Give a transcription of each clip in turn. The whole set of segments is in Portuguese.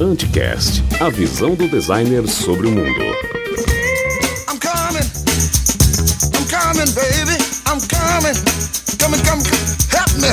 Anticast, a visão do designer sobre o mundo. I'm coming. I'm coming, baby. I'm coming. Coming, coming, coming. Help me.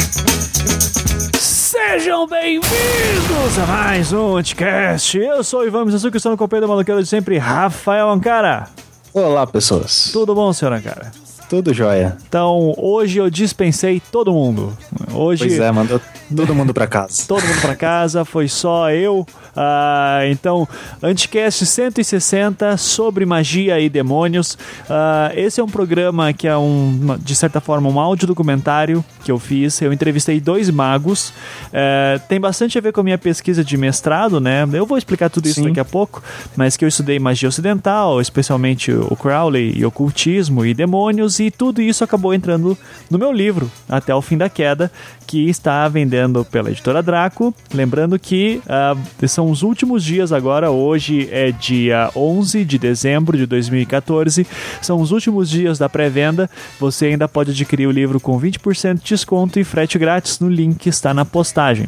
Sejam bem-vindos a mais um Anticast. Eu sou o Ivan Mizanzuki, estou no companheiro do maluqueiro de sempre, Rafael Ancara. Olá, pessoas. Tudo bom, senhor Ancara? Tudo jóia. Então, hoje eu dispensei todo mundo. Hoje, Pois é, mandou todo mundo pra casa. todo mundo pra casa, foi só eu. Ah, então, Anticast 160 sobre magia e demônios. Ah, esse é um programa que é um, de certa forma, um áudio documentário que eu fiz. Eu entrevistei dois magos. Eh, tem bastante a ver com a minha pesquisa de mestrado, né? Eu vou explicar tudo isso Sim. daqui a pouco, mas que eu estudei magia ocidental, especialmente o Crowley e ocultismo e demônios, e tudo isso acabou entrando no meu livro, Até o Fim da Queda, que está vendendo pela editora Draco. Lembrando que ah, são os últimos dias agora, hoje é dia 11 de dezembro de 2014, são os últimos dias da pré-venda. Você ainda pode adquirir o livro com 20% de desconto e frete grátis no link que está na postagem.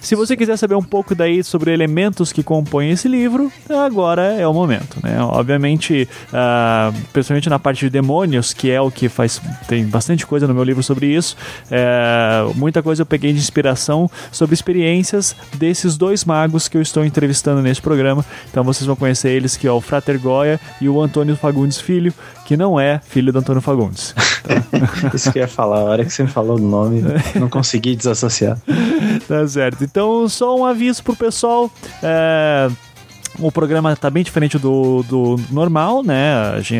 Se você quiser saber um pouco daí sobre elementos que compõem esse livro, agora é o momento, né? Obviamente, ah, principalmente na parte de demônios, que é o que faz tem bastante coisa no meu livro sobre isso. é, muita coisa eu peguei de inspiração sobre experiências desses dois magos que eu estou entrevistando neste programa. Então vocês vão conhecer eles, que é o Frater Goya e o Antônio Fagundes Filho, que não é filho do Antônio Fagundes. Isso que eu ia falar, a hora que você me falou o nome, não consegui desassociar. Tá certo. Então, só um aviso pro pessoal. é, O programa tá bem diferente do, do normal, né?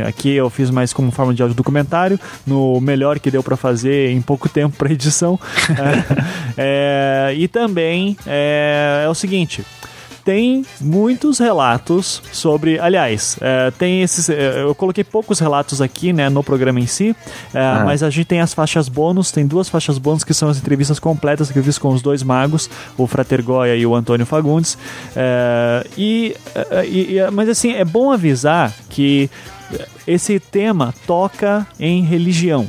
Aqui eu fiz mais como forma de áudio documentário, no melhor que deu pra fazer em pouco tempo pra edição. É, e também é, é o seguinte. Tem muitos relatos sobre. Aliás, é, tem esses. é, eu coloquei poucos relatos aqui, né, no programa em si, é, mas a gente tem as faixas bônus, tem duas faixas bônus que são as entrevistas completas que eu fiz com os dois magos, o Frater Goya e o Antônio Fagundes. É, e, é, e- e- mas assim, é bom avisar que esse tema toca em religião,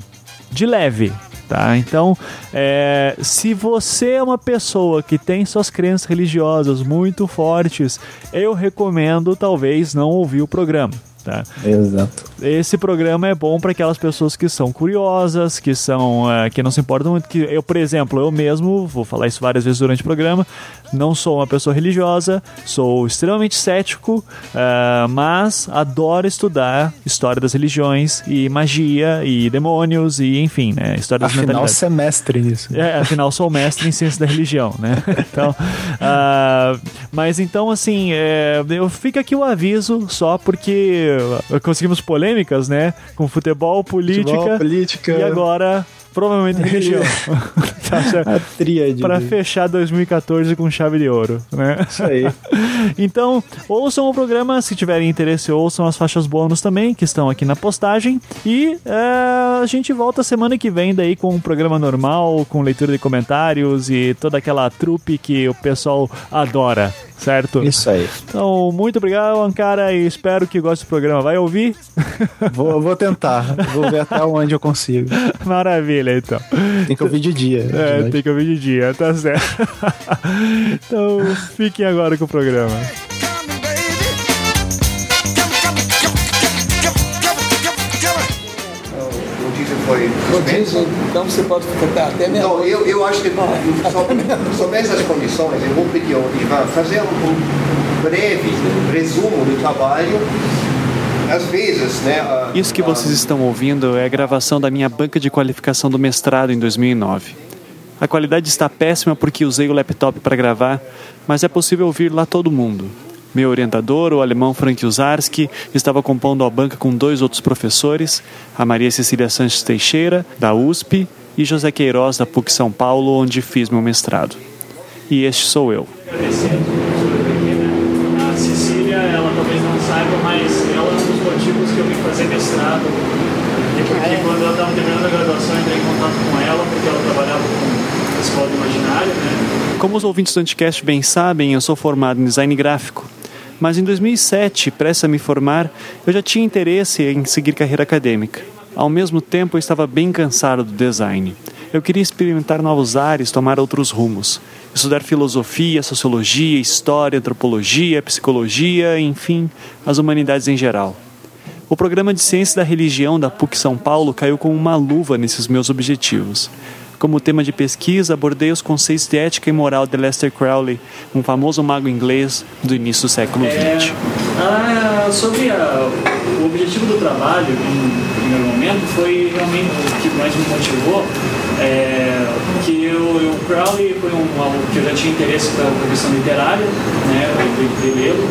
de leve. Tá? Então, é, se você é uma pessoa que tem suas crenças religiosas muito fortes, eu recomendo talvez não ouvir o programa. Tá? Exato. Esse programa é bom para aquelas pessoas que são curiosas, que são eh, que não se importam muito. Que eu, por exemplo, eu mesmo vou falar isso várias vezes durante o programa. Não sou uma pessoa religiosa, sou extremamente cético, eh, mas adoro estudar história das religiões e magia e demônios e enfim, né, história das Afinal, mentalidades. semestre nisso. É, afinal, sou mestre em ciência da religião, né? Então, ah, mas então, assim, é, eu fica aqui o aviso só porque conseguimos polêmicas, né? Com futebol, política, Futebol, política. e agora provavelmente religião. Tá certo? A tríade. Pra fechar 2014 com chave de ouro, né? Isso aí. Então, ouçam o programa, se tiverem interesse, ouçam as faixas bônus também, que estão aqui na postagem. E é, a gente volta semana que vem daí com um programa normal, com leitura de comentários e toda aquela trupe que o pessoal adora, certo? Isso aí. Então, muito obrigado, Ankara, e espero que goste do programa. Vai ouvir? Vou, vou tentar. Vou ver até onde eu consigo. Maravilha, então. Tem que ouvir de dia. de É, tem que ouvir de dia, tá certo. então, fiquem agora com o programa. Foi suspenso. Então você pode ficar até meia Então, eu, eu acho que sob, sob essas condições, eu vou pedir ao Ivan fazer um, um breve resumo do trabalho. Às vezes, né? a- Isso que a- vocês estão ouvindo é a gravação da minha banca de qualificação do mestrado em 2009. A qualidade está péssima porque usei o laptop para gravar, mas é possível ouvir lá todo mundo. Meu orientador, o alemão Frank Uzarski, estava compondo a banca com dois outros professores, a Maria Cecília Sanches Teixeira, da USP, e José Queiroz, da PUC São Paulo, onde fiz meu mestrado. E este sou eu. A Cecília, ela talvez não saiba, mas ela é um dos motivos que eu vim fazer mestrado. E porque quando ela estava terminando a graduação, eu entrei em contato com ela, porque ela trabalhava com escola do imaginário, né? Como os ouvintes do Anticast bem sabem, eu sou formado em design gráfico. Mas em 2007, prestes a me formar, eu já tinha interesse em seguir carreira acadêmica. Ao mesmo tempo, eu estava bem cansado do design. Eu queria experimentar novos ares, tomar outros rumos. Estudar filosofia, sociologia, história, antropologia, psicologia, enfim, as humanidades em geral. O programa de Ciências da Religião da PUC São Paulo caiu como uma luva nesses meus objetivos. Como tema de pesquisa, abordei os conceitos de ética e moral de Lester Crowley, um famoso mago inglês do início do século XX. Ah, sobre a- o objetivo do trabalho, em primeiro momento, foi realmente o que mais me motivou. É, que o, o Crowley foi um aluno que eu já tinha interesse pela questão literária, né, de, de lê-lo.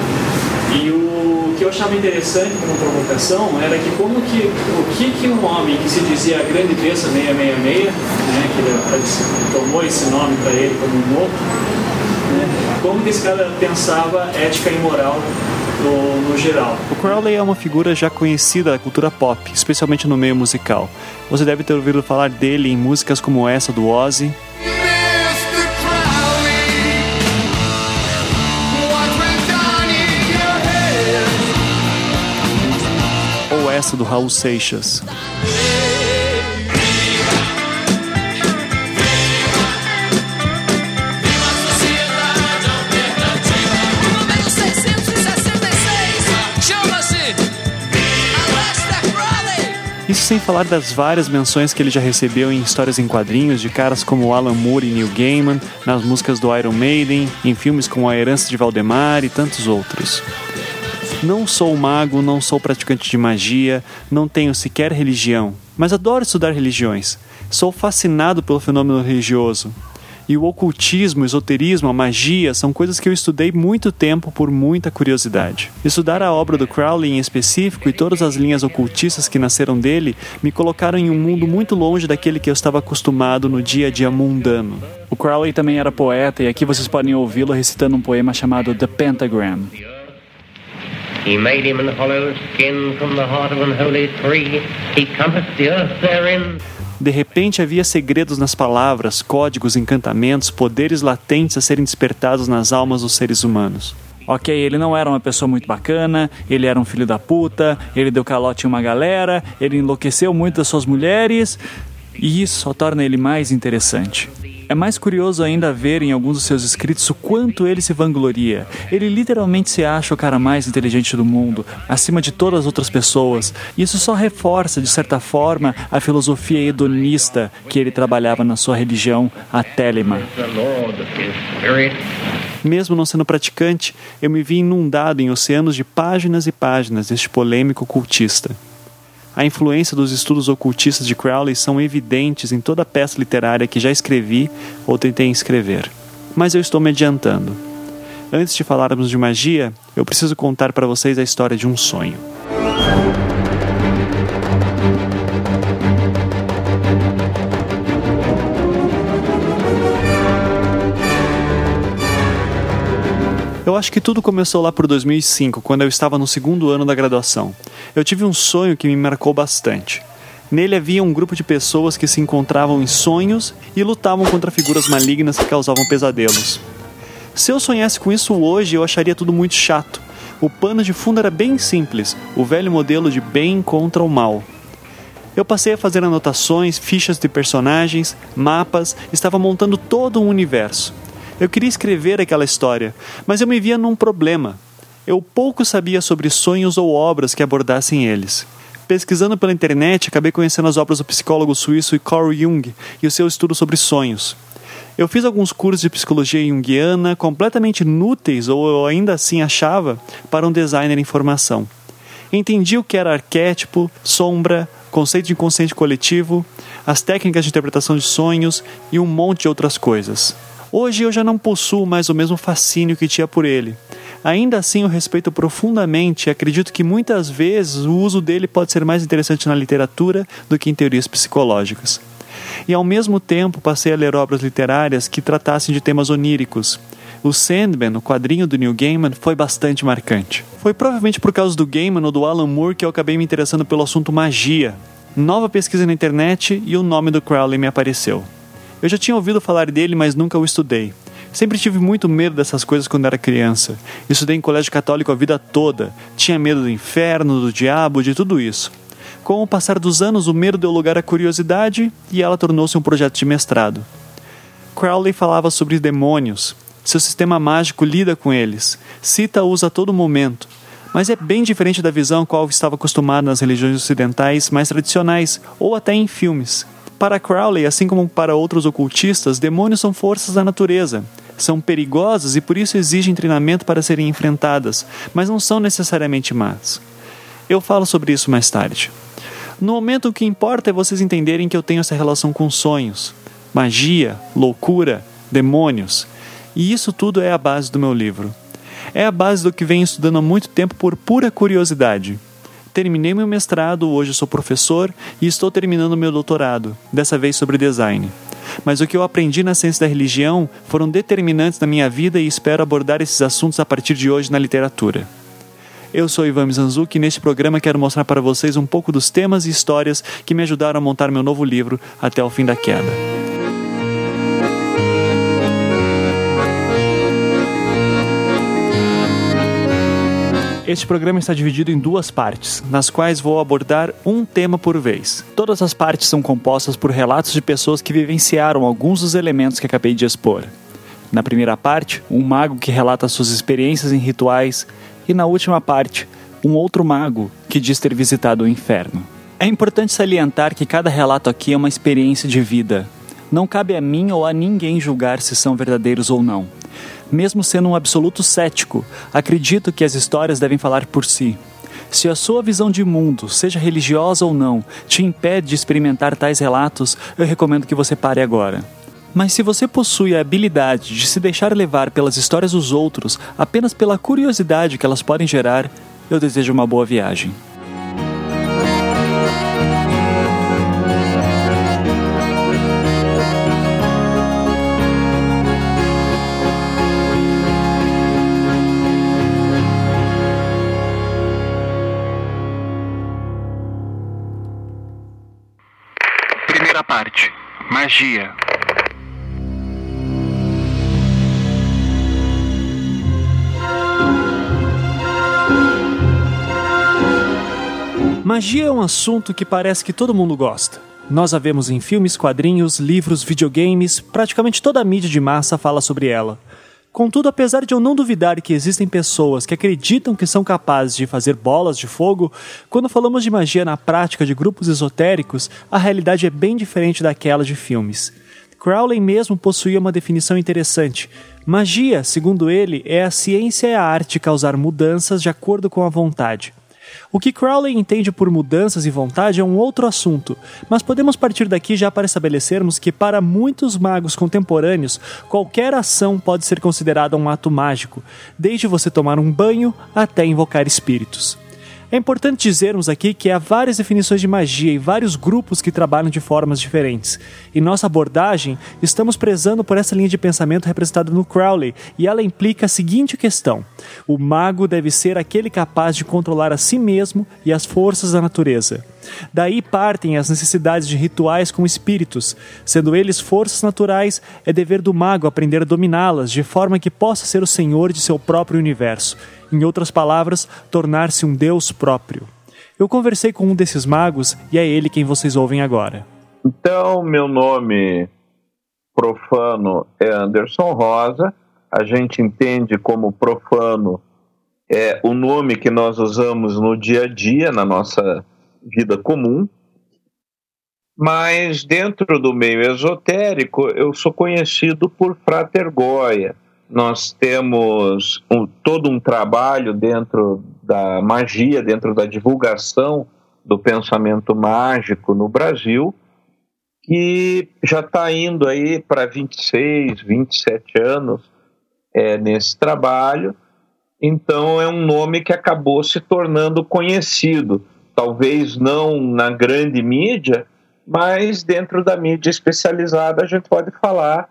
E o que eu achava interessante como provocação era que como que o que que um homem que se dizia a grande besta 666, né, que ele tomou esse nome para ele como um moto, né, como que esse cara pensava ética e moral no, no geral. O Crowley é uma figura já conhecida da cultura pop, especialmente no meio musical. Você deve ter ouvido falar dele em músicas como essa do Ozzy, do Raul Seixas. Número 666 chama-se Aleister Crowley. Isso sem falar das várias menções que ele já recebeu em histórias em quadrinhos de caras como Alan Moore e Neil Gaiman, nas músicas do Iron Maiden, em filmes como A Herança de Valdemar e tantos outros. Não sou mago, não sou praticante de magia, não tenho sequer religião, mas adoro estudar religiões. Sou fascinado pelo fenômeno religioso. E o ocultismo, o esoterismo, a magia são coisas que eu estudei muito tempo por muita curiosidade. Estudar a obra do Crowley em específico e todas as linhas ocultistas que nasceram dele me colocaram em um mundo muito longe daquele que eu estava acostumado no dia a dia mundano. O Crowley também era poeta e aqui vocês podem ouvi-lo recitando um poema chamado The Pentagram. He made him an hollow skin from the heart of an holy tree. He compassed the earth therein. De repente havia segredos nas palavras, códigos, encantamentos, poderes latentes a serem despertados nas almas dos seres humanos. Ok, ele não era uma pessoa muito bacana, ele era um filho da puta, ele deu calote em uma galera, ele enlouqueceu muito das suas mulheres, e isso só torna ele mais interessante. É mais curioso ainda ver em alguns dos seus escritos o quanto ele se vangloria. Ele literalmente se acha o cara mais inteligente do mundo, acima de todas as outras pessoas. Isso só reforça, de certa forma, a filosofia hedonista que ele trabalhava na sua religião, a Telema. Mesmo não sendo praticante, eu me vi inundado em oceanos de páginas e páginas deste polêmico cultista. A influência dos estudos ocultistas de Crowley são evidentes em toda a peça literária que já escrevi ou tentei escrever. Mas eu estou me adiantando. Antes de falarmos de magia, eu preciso contar para vocês a história de um sonho. Eu acho que tudo começou lá por 2005, quando eu estava no segundo ano da graduação. Eu tive um sonho que me marcou bastante. Nele havia um grupo de pessoas que se encontravam em sonhos e lutavam contra figuras malignas que causavam pesadelos. Se eu sonhasse com isso hoje, eu acharia tudo muito chato. O pano de fundo era bem simples, o velho modelo de bem contra o mal. Eu passei a fazer anotações, fichas de personagens, mapas, estava montando todo um universo. Eu queria escrever aquela história, mas eu me via num problema. Eu pouco sabia sobre sonhos ou obras que abordassem eles. Pesquisando pela internet, acabei conhecendo as obras do psicólogo suíço Carl Jung e o seu estudo sobre sonhos. Eu fiz alguns cursos de psicologia junguiana completamente inúteis, ou eu ainda assim achava, para um designer em formação. Entendi o que era arquétipo, sombra, conceito de inconsciente coletivo, as técnicas de interpretação de sonhos e um monte de outras coisas. Hoje eu já não possuo mais o mesmo fascínio que tinha por ele. Ainda assim, eu respeito profundamente e acredito que muitas vezes o uso dele pode ser mais interessante na literatura do que em teorias psicológicas. E ao mesmo tempo passei a ler obras literárias que tratassem de temas oníricos. O Sandman, o quadrinho do Neil Gaiman, foi bastante marcante. Foi provavelmente por causa do Gaiman ou do Alan Moore que eu acabei me interessando pelo assunto magia. Nova pesquisa na internet e o nome do Crowley me apareceu. Eu já tinha ouvido falar dele, mas nunca o estudei. Sempre tive muito medo dessas coisas quando era criança. Estudei em colégio católico a vida toda. Tinha medo do inferno, do diabo, de tudo isso. Com o passar dos anos, o medo deu lugar à curiosidade e ela tornou-se um projeto de mestrado. Crowley falava sobre demônios. Seu sistema mágico lida com eles, cita-os a todo momento, mas é bem diferente da visão a qual estava acostumado nas religiões ocidentais mais tradicionais ou até em filmes. Para Crowley, assim como para outros ocultistas, demônios são forças da natureza. São perigosas e por isso exigem treinamento para serem enfrentadas, mas não são necessariamente más. Eu falo sobre isso mais tarde. No momento, o que importa é vocês entenderem que eu tenho essa relação com sonhos, magia, loucura, demônios. E isso tudo é a base do meu livro. É a base do que venho estudando há muito tempo por pura curiosidade. Terminei meu mestrado, hoje sou professor e estou terminando meu doutorado, dessa vez sobre design. Mas o que eu aprendi na ciência da religião foram determinantes na minha vida e espero abordar esses assuntos a partir de hoje na literatura. Eu sou Ivan Mizanzuki e neste programa quero mostrar para vocês um pouco dos temas e histórias que me ajudaram a montar meu novo livro Até o Fim da Queda. Este programa está dividido em duas partes, nas quais vou abordar um tema por vez. Todas as partes são compostas por relatos de pessoas que vivenciaram alguns dos elementos que acabei de expor. Na primeira parte, um mago que relata suas experiências em rituais, e na última parte, um outro mago que diz ter visitado o inferno. É importante salientar que cada relato aqui é uma experiência de vida. Não cabe a mim ou a ninguém julgar se são verdadeiros ou não. Mesmo sendo um absoluto cético, acredito que as histórias devem falar por si. Se a sua visão de mundo, seja religiosa ou não, te impede de experimentar tais relatos, eu recomendo que você pare agora. Mas se você possui a habilidade de se deixar levar pelas histórias dos outros apenas pela curiosidade que elas podem gerar, eu desejo uma boa viagem. Magia. Magia é um assunto que parece que todo mundo gosta. Nós a vemos em filmes, quadrinhos, livros, videogames, praticamente toda a mídia de massa fala sobre ela. Contudo, apesar de eu não duvidar que existem pessoas que acreditam que são capazes de fazer bolas de fogo, quando falamos de magia na prática de grupos esotéricos, a realidade é bem diferente daquela de filmes. Crowley mesmo possuía uma definição interessante. Magia, segundo ele, é a ciência e a arte causar mudanças de acordo com a vontade. O que Crowley entende por mudanças e vontade é um outro assunto, mas podemos partir daqui já para estabelecermos que, para muitos magos contemporâneos, qualquer ação pode ser considerada um ato mágico, desde você tomar um banho até invocar espíritos. É importante dizermos aqui que há várias definições de magia e vários grupos que trabalham de formas diferentes. Em nossa abordagem, estamos prezando por essa linha de pensamento representada no Crowley, e ela implica a seguinte questão: o mago deve ser aquele capaz de controlar a si mesmo e as forças da natureza. Daí partem as necessidades de rituais com espíritos. Sendo eles forças naturais, é dever do mago aprender a dominá-las de forma que possa ser o senhor de seu próprio universo. Em outras palavras, tornar-se um deus próprio. Eu conversei com um desses magos e é ele quem vocês ouvem agora. Então, meu nome profano é Anderson Rosa. A gente entende como profano é o nome que nós usamos no dia a dia, na nossa vida comum. Mas dentro do meio esotérico, eu sou conhecido por Frater Goya. Nós temos um, todo um trabalho dentro da magia, dentro da divulgação do pensamento mágico no Brasil, que já está indo aí para 26, 27 anos é, nesse trabalho. Então é um nome que acabou se tornando conhecido talvez não na grande mídia, mas dentro da mídia especializada a gente pode falar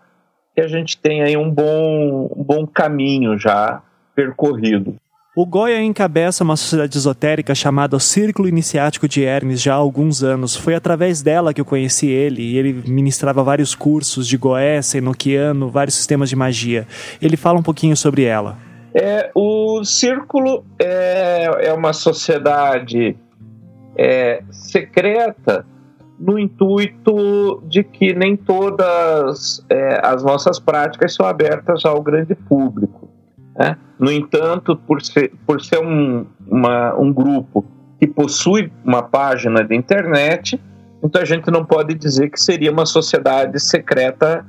que a gente tem aí um bom, um bom caminho já percorrido. O Goya encabeça uma sociedade esotérica chamada Círculo Iniciático de Hermes já há alguns anos. Foi através dela que eu conheci ele e ele ministrava vários cursos de Goécia, Enoquiano, vários sistemas de magia. Ele fala um pouquinho sobre ela. É, o Círculo é, é uma sociedade é, secreta no intuito de que nem todas é, as nossas práticas são abertas ao grande público. Né? No entanto, por ser, por ser um, uma, um grupo que possui uma página de internet, então a gente não pode dizer que seria uma sociedade secreta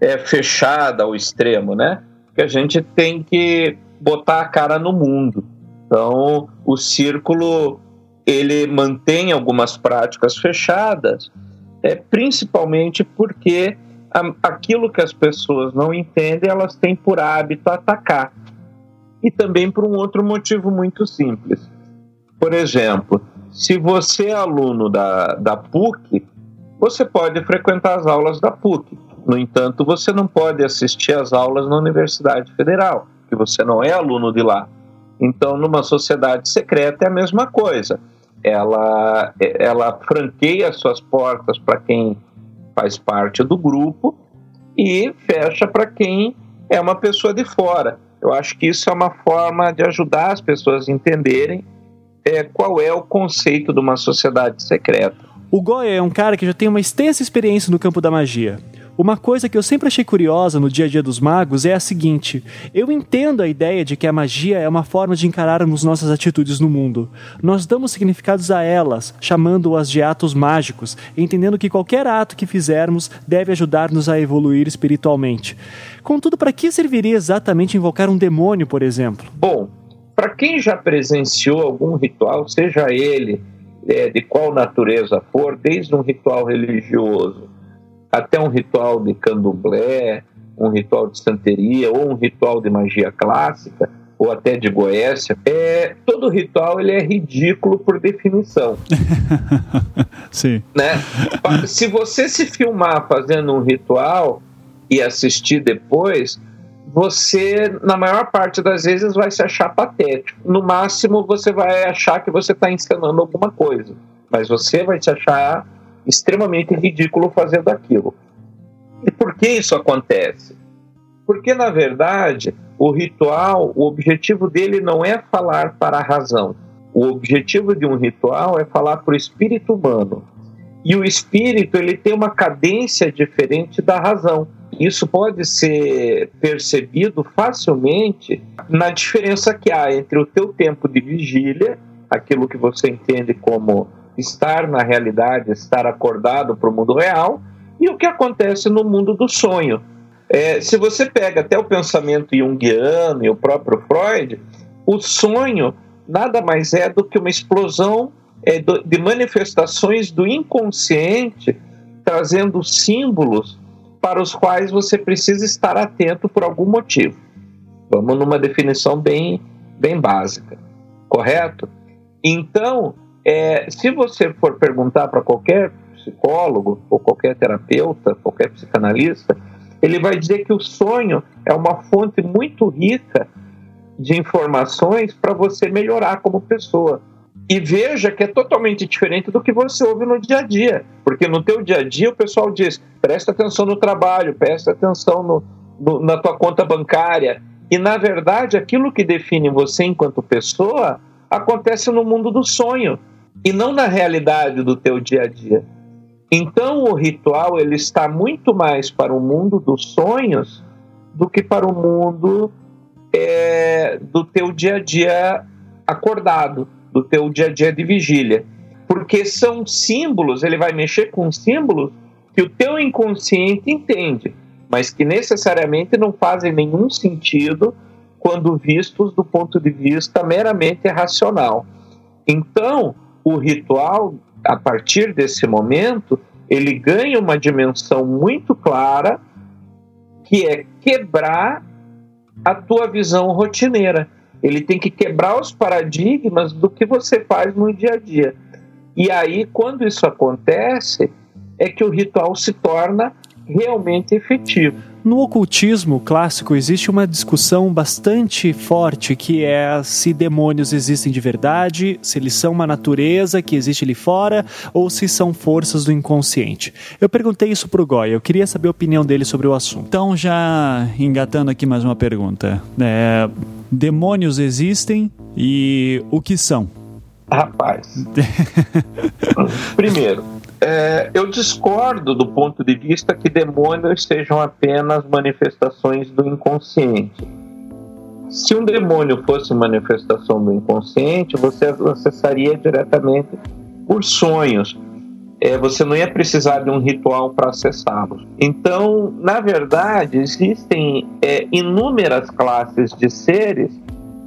é, fechada ao extremo, né? Que a gente tem que botar a cara no mundo. Então, o círculo ele mantém algumas práticas fechadas, é, principalmente porque a, aquilo que as pessoas não entendem, elas têm por hábito atacar. E também por um outro motivo muito simples. Por exemplo, se você é aluno da, da PUC, você pode frequentar as aulas da PUC. No entanto, você não pode assistir às aulas na Universidade Federal, que você não é aluno de lá. Então, numa sociedade secreta é a mesma coisa. Ela, ela franqueia suas portas para quem faz parte do grupo e fecha para quem é uma pessoa de fora. Eu acho que isso é uma forma de ajudar as pessoas a entenderem é, qual é o conceito de uma sociedade secreta. O Goya é um cara que já tem uma extensa experiência no campo da magia. Uma coisa que eu sempre achei curiosa no dia a dia dos magos é a seguinte: eu entendo a ideia de que a magia é uma forma de encararmos nossas atitudes no mundo. Nós damos significados a elas, chamando-as de atos mágicos, entendendo que qualquer ato que fizermos deve ajudar-nos a evoluir espiritualmente. Contudo, para que serviria exatamente invocar um demônio, por exemplo? Bom, para quem já presenciou algum ritual, seja ele é, de qual natureza for, desde um ritual religioso até um ritual de candomblé, um ritual de santeria ou um ritual de magia clássica ou até de Goécia, é, todo ritual ele é ridículo por definição. Sim. Né? Se você se filmar fazendo um ritual e assistir depois, você, na maior parte das vezes, vai se achar patético. No máximo, você vai achar que você está ensinando alguma coisa. Mas você vai se achar extremamente ridículo fazendo aquilo. E por que isso acontece? Porque, na verdade, o ritual, o objetivo dele não é falar para a razão. O objetivo de um ritual é falar para o espírito humano. E o espírito ele tem uma cadência diferente da razão. Isso pode ser percebido facilmente na diferença que há entre o teu tempo de vigília, aquilo que você entende como estar na realidade, estar acordado para o mundo real, e o que acontece no mundo do sonho. É, se você pega até o pensamento junguiano e o próprio Freud, o sonho nada mais é do que uma explosão é, de manifestações do inconsciente trazendo símbolos para os quais você precisa estar atento por algum motivo. Vamos numa definição bem, bem básica, correto? Então, é, se você for perguntar para qualquer psicólogo, ou qualquer terapeuta, qualquer psicanalista, ele vai dizer que o sonho é uma fonte muito rica de informações para você melhorar como pessoa. E veja que é totalmente diferente do que você ouve no dia a dia. Porque no teu dia a dia o pessoal diz, presta atenção no trabalho, presta atenção no, no, na tua conta bancária. E na verdade aquilo que define você enquanto pessoa acontece no mundo do sonho e não na realidade do teu dia a dia. Então o ritual ele está muito mais para o mundo dos sonhos do que para o mundo é, do teu dia a dia acordado, do teu dia a dia de vigília, porque são símbolos. Ele vai mexer com símbolos que o teu inconsciente entende, mas que necessariamente não fazem nenhum sentido quando vistos do ponto de vista meramente racional. Então o ritual, a partir desse momento, ele ganha uma dimensão muito clara, que é quebrar a tua visão rotineira. Ele tem que quebrar os paradigmas do que você faz no dia a dia. E aí, quando isso acontece, é que o ritual se torna realmente efetivo. No ocultismo clássico existe uma discussão bastante forte que é se demônios existem de verdade, se eles são uma natureza que existe ali fora ou se são forças do inconsciente. Eu perguntei isso pro Goya, eu queria saber a opinião dele sobre o assunto. Então, já engatando aqui mais uma pergunta. É, demônios existem e o que são? Rapaz, primeiro, é, eu discordo do ponto de vista que demônios sejam apenas manifestações do inconsciente. Se um demônio fosse manifestação do inconsciente, você acessaria diretamente por sonhos. É, você não ia precisar de um ritual para acessá-los. Então, na verdade, existem é, inúmeras classes de seres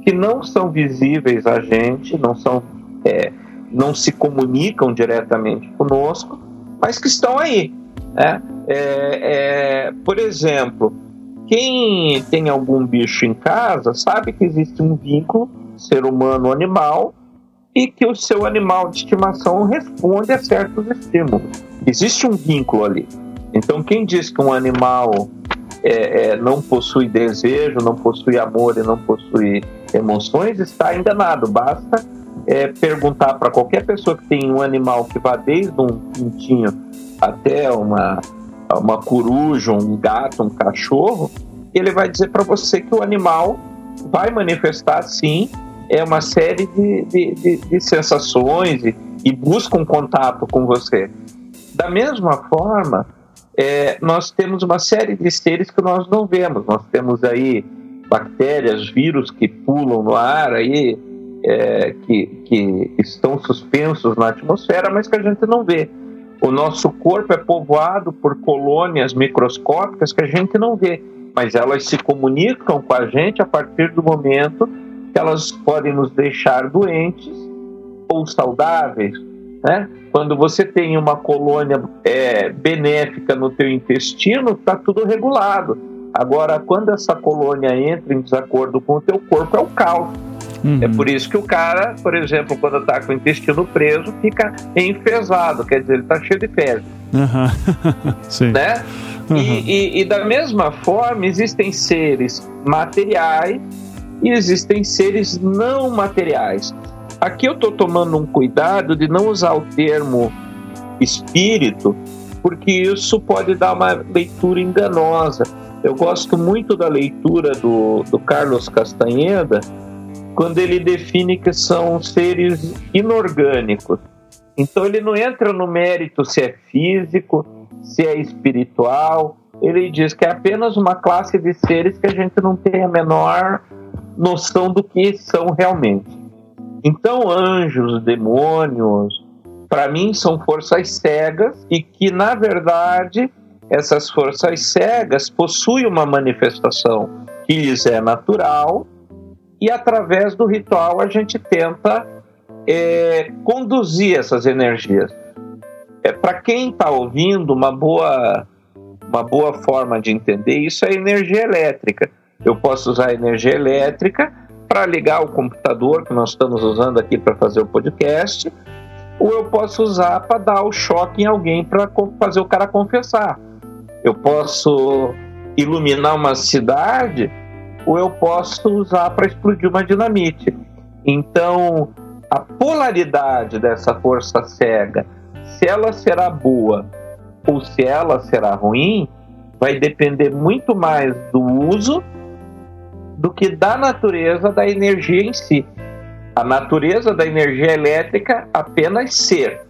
que não são visíveis a gente, não são é, não se comunicam diretamente conosco, mas que estão aí. Né? É, é, por exemplo, quem tem algum bicho em casa sabe que existe um vínculo ser humano-animal e que o seu animal de estimação responde a certos estímulos. Existe um vínculo ali. Então, quem diz que um animal é, é, não possui desejo, não possui amor e não possui emoções, está enganado. Basta é, perguntar para qualquer pessoa que tem um animal que vá desde um pintinho até uma, uma coruja, um gato, um cachorro, ele vai dizer para você que o animal vai manifestar sim é uma série de, de, de, de sensações e, e, busca um contato com você. Da mesma forma, é, nós temos uma série de seres que nós não vemos. Nós temos aí bactérias, vírus que pulam no ar aí, é, que, que estão suspensos na atmosfera, mas que a gente não vê. O nosso corpo é povoado por colônias microscópicas que a gente não vê, mas elas se comunicam com a gente a partir do momento que elas podem nos deixar doentes ou saudáveis. Né? Quando você tem uma colônia é, benéfica no teu intestino, está tudo regulado. Agora, quando essa colônia entra em desacordo com o teu corpo, é o caos. Uhum. É por isso que o cara, por exemplo, quando está com o intestino preso, fica enfesado, quer dizer, ele está cheio de fezes. Uhum. Sim. Né? Uhum. E, e, e, da mesma forma, existem seres materiais e existem seres não materiais. Aqui eu estou tomando um cuidado de não usar o termo espírito, porque isso pode dar uma leitura enganosa. Eu gosto muito da leitura do, do Carlos Castanheda, quando ele define que são seres inorgânicos. Então ele não entra no mérito se é físico, se é espiritual. Ele diz que é apenas uma classe de seres que a gente não tem a menor noção do que são realmente. Então, anjos, demônios, para mim são forças cegas e que, na verdade, essas forças cegas possuem uma manifestação que lhes é natural e através do ritual a gente tenta é, conduzir essas energias. É, Para quem está ouvindo, uma boa, uma boa forma de entender isso é energia elétrica. Eu posso usar energia elétrica para ligar o computador que nós estamos usando aqui para fazer o podcast, ou eu posso usar para dar o choque em alguém para fazer o cara confessar. Eu posso iluminar uma cidade ou eu posso usar para explodir uma dinamite. Então, a polaridade dessa força cega, se ela será boa ou se ela será ruim, vai depender muito mais do uso do que da natureza da energia em si. A natureza da energia elétrica apenas ser.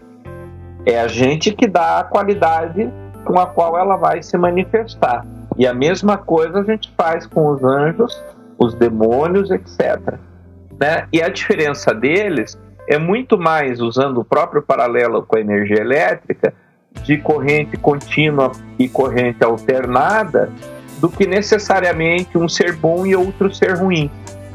É a gente que dá a qualidade com a qual ela vai se manifestar. E a mesma coisa a gente faz com os anjos, os demônios, etc. Né? E a diferença deles é muito mais usando o próprio paralelo com a energia elétrica, de corrente contínua e corrente alternada, do que necessariamente um ser bom e outro ser ruim.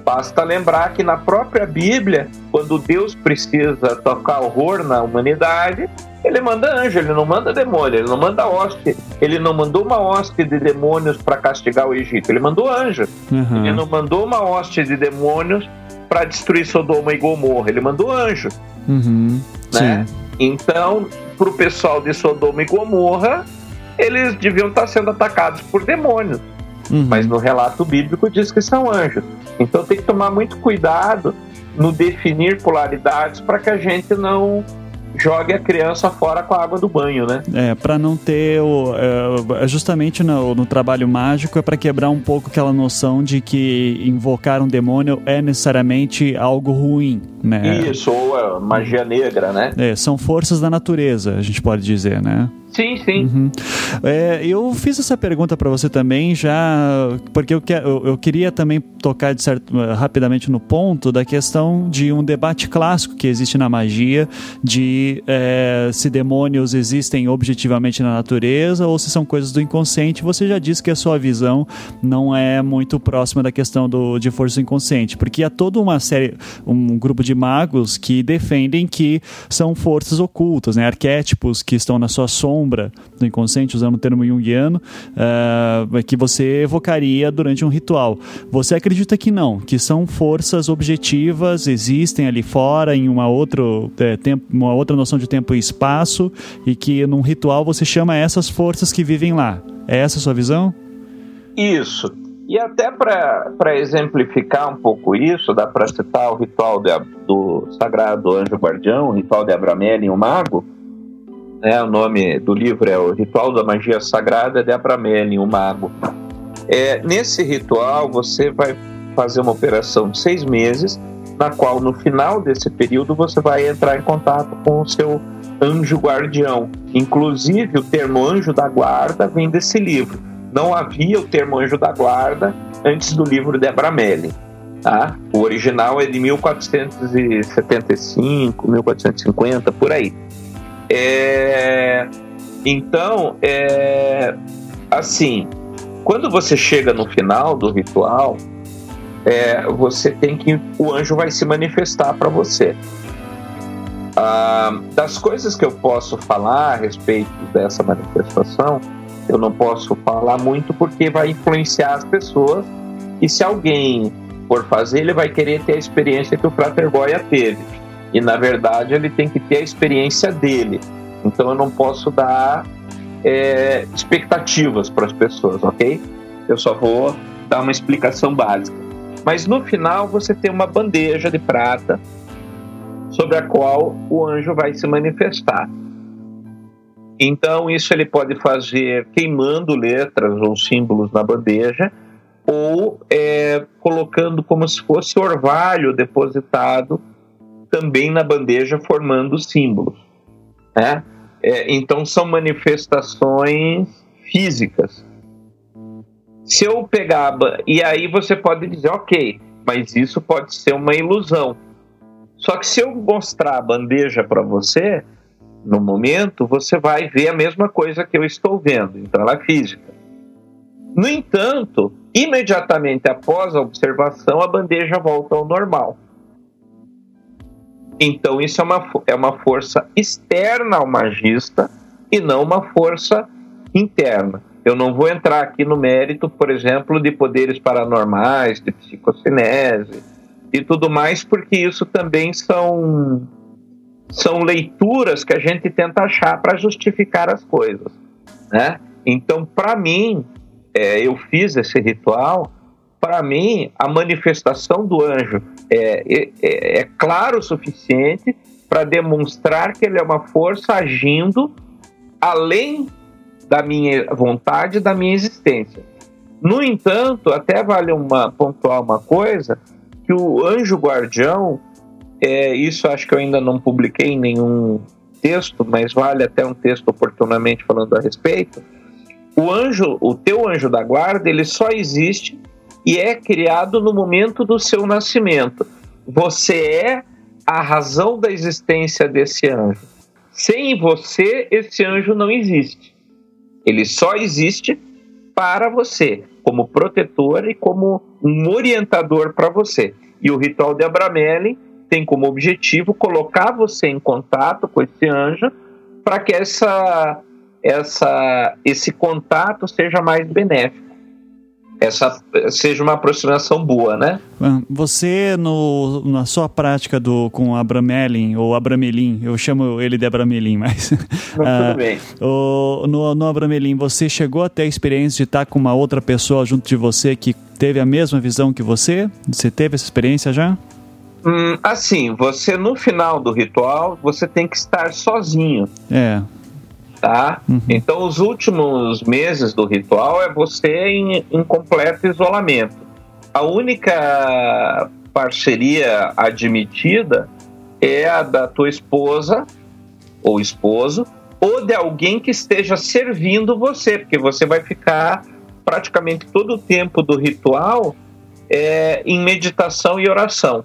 Basta lembrar que na própria Bíblia, quando Deus precisa tocar horror na humanidade, ele manda anjo, ele não manda demônio, ele não manda hoste. Ele não mandou uma hoste de demônios para castigar o Egito, ele mandou anjo. Uhum. Ele não mandou uma hoste de demônios para destruir Sodoma e Gomorra, ele mandou anjo. Uhum. Né? Então, para o pessoal de Sodoma e Gomorra, eles deviam estar sendo atacados por demônios. Uhum. Mas no relato bíblico diz que são anjos. Então tem que tomar muito cuidado no definir polaridades para que a gente não jogue a criança fora com a água do banho, né? É, para não ter o. É, justamente no, no trabalho mágico é para quebrar um pouco aquela noção de que invocar um demônio é necessariamente algo ruim, né? Isso, ou magia negra, né? É, são forças da natureza, a gente pode dizer, né? Sim, sim. Uhum. É, eu fiz essa pergunta para você também já porque eu, que, eu, eu, queria também tocar de certo, rapidamente no ponto da questão de um debate clássico que existe na magia de é, se demônios existem objetivamente na natureza ou se são coisas do inconsciente. Você já disse que a sua visão não é muito próxima da questão do, de força inconsciente, porque há toda uma série, um grupo de magos que defendem que são forças ocultas, né, arquétipos que estão na sua sombra sombra do inconsciente, usando o termo junguiano, uh, que você evocaria durante um ritual. Você acredita que não, que são forças objetivas, existem ali fora, em uma, outro, é, tempo, uma outra noção de tempo e espaço, e que num ritual você chama essas forças que vivem lá. É essa a sua visão? Isso. E até para exemplificar um pouco isso, dá para citar o ritual de, do Sagrado Anjo Guardião, o ritual de Abramelin, o Mago, né, o nome do livro é o Ritual da Magia Sagrada de Abramelin, o Mago. É, nesse ritual, você vai fazer uma operação de seis meses, na qual no final desse período você vai entrar em contato com o seu anjo guardião. Inclusive, o termo anjo da guarda vem desse livro. Não havia o termo anjo da guarda antes do livro de Abramelin. Tá? O original é de 1475, 1450, por aí. É, então, é, assim, quando você chega no final do ritual, é, você tem que o anjo vai se manifestar para você. Ah, das coisas que eu posso falar a respeito dessa manifestação, eu não posso falar muito porque vai influenciar as pessoas e se alguém for fazer, ele vai querer ter a experiência que o Frater Goya teve. E na verdade ele tem que ter a experiência dele. Então eu não posso dar é, expectativas para as pessoas, ok? Eu só vou dar uma explicação básica. Mas no final você tem uma bandeja de prata sobre a qual o anjo vai se manifestar. Então isso ele pode fazer queimando letras ou símbolos na bandeja ou é, colocando como se fosse orvalho depositado também na bandeja formando símbolos. Né? É, então são manifestações físicas. Se eu pegar e aí você pode dizer, ok, mas isso pode ser uma ilusão. Só que se eu mostrar a bandeja para você, no momento, você vai ver a mesma coisa que eu estou vendo. Então ela é física. No entanto, imediatamente após a observação, a bandeja volta ao normal. Então, isso é uma, é uma força externa ao magista e não uma força interna. Eu não vou entrar aqui no mérito, por exemplo, de poderes paranormais, de psicocinese e tudo mais, porque isso também são, são leituras que a gente tenta achar para justificar as coisas. Né? Então, para mim, é, eu fiz esse ritual para mim, a manifestação do anjo é, é, é claro o suficiente para demonstrar que ele é uma força agindo além da minha vontade, da minha existência. No entanto, até vale uma pontuar uma coisa que o anjo guardião, é, isso acho que eu ainda não publiquei em nenhum texto, mas vale até um texto oportunamente falando a respeito. O anjo, o teu anjo da guarda, ele só existe e é criado no momento do seu nascimento. Você é a razão da existência desse anjo. Sem você, esse anjo não existe. Ele só existe para você, como protetor e como um orientador para você. E o ritual de Abramelin tem como objetivo colocar você em contato com esse anjo para que essa, essa, esse contato seja mais benéfico essa seja uma aproximação boa, né? Você, no, na sua prática do, com Abramelin, ou Abramelin, eu chamo ele de Abramelin, mas... Não, tudo uh, bem. O, no, no Abramelin, você chegou a ter a experiência de estar com uma outra pessoa junto de você que teve a mesma visão que você? Você teve essa experiência já? Hum, assim, você no final do ritual, você tem que estar sozinho, É. tá? Então, os últimos meses do ritual é você em, em completo isolamento. A única parceria admitida é a da tua esposa ou esposo, ou de alguém que esteja servindo você, porque você vai ficar praticamente todo o tempo do ritual é, em meditação e oração.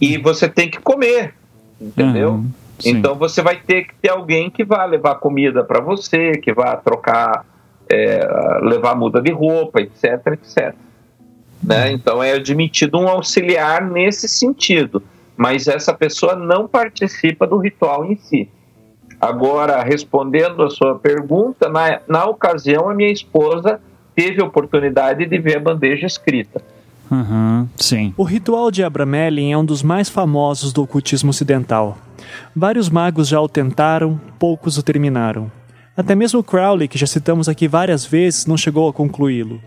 E você tem que comer, entendeu? Uhum, sim. então você vai ter que ter alguém que vá levar comida para você, que vá trocar, é, levar muda de roupa, etc, etc. Né? Então é admitido um auxiliar nesse sentido, mas essa pessoa não participa do ritual em si. Agora, respondendo a sua pergunta, na, na ocasião a minha esposa teve a oportunidade de ver a bandeja escrita. Uhum, sim. O ritual de Abramelin é um dos mais famosos do ocultismo ocidental. Vários magos já o tentaram, poucos o terminaram. Até mesmo Crowley, que já citamos aqui várias vezes, não chegou a concluí-lo.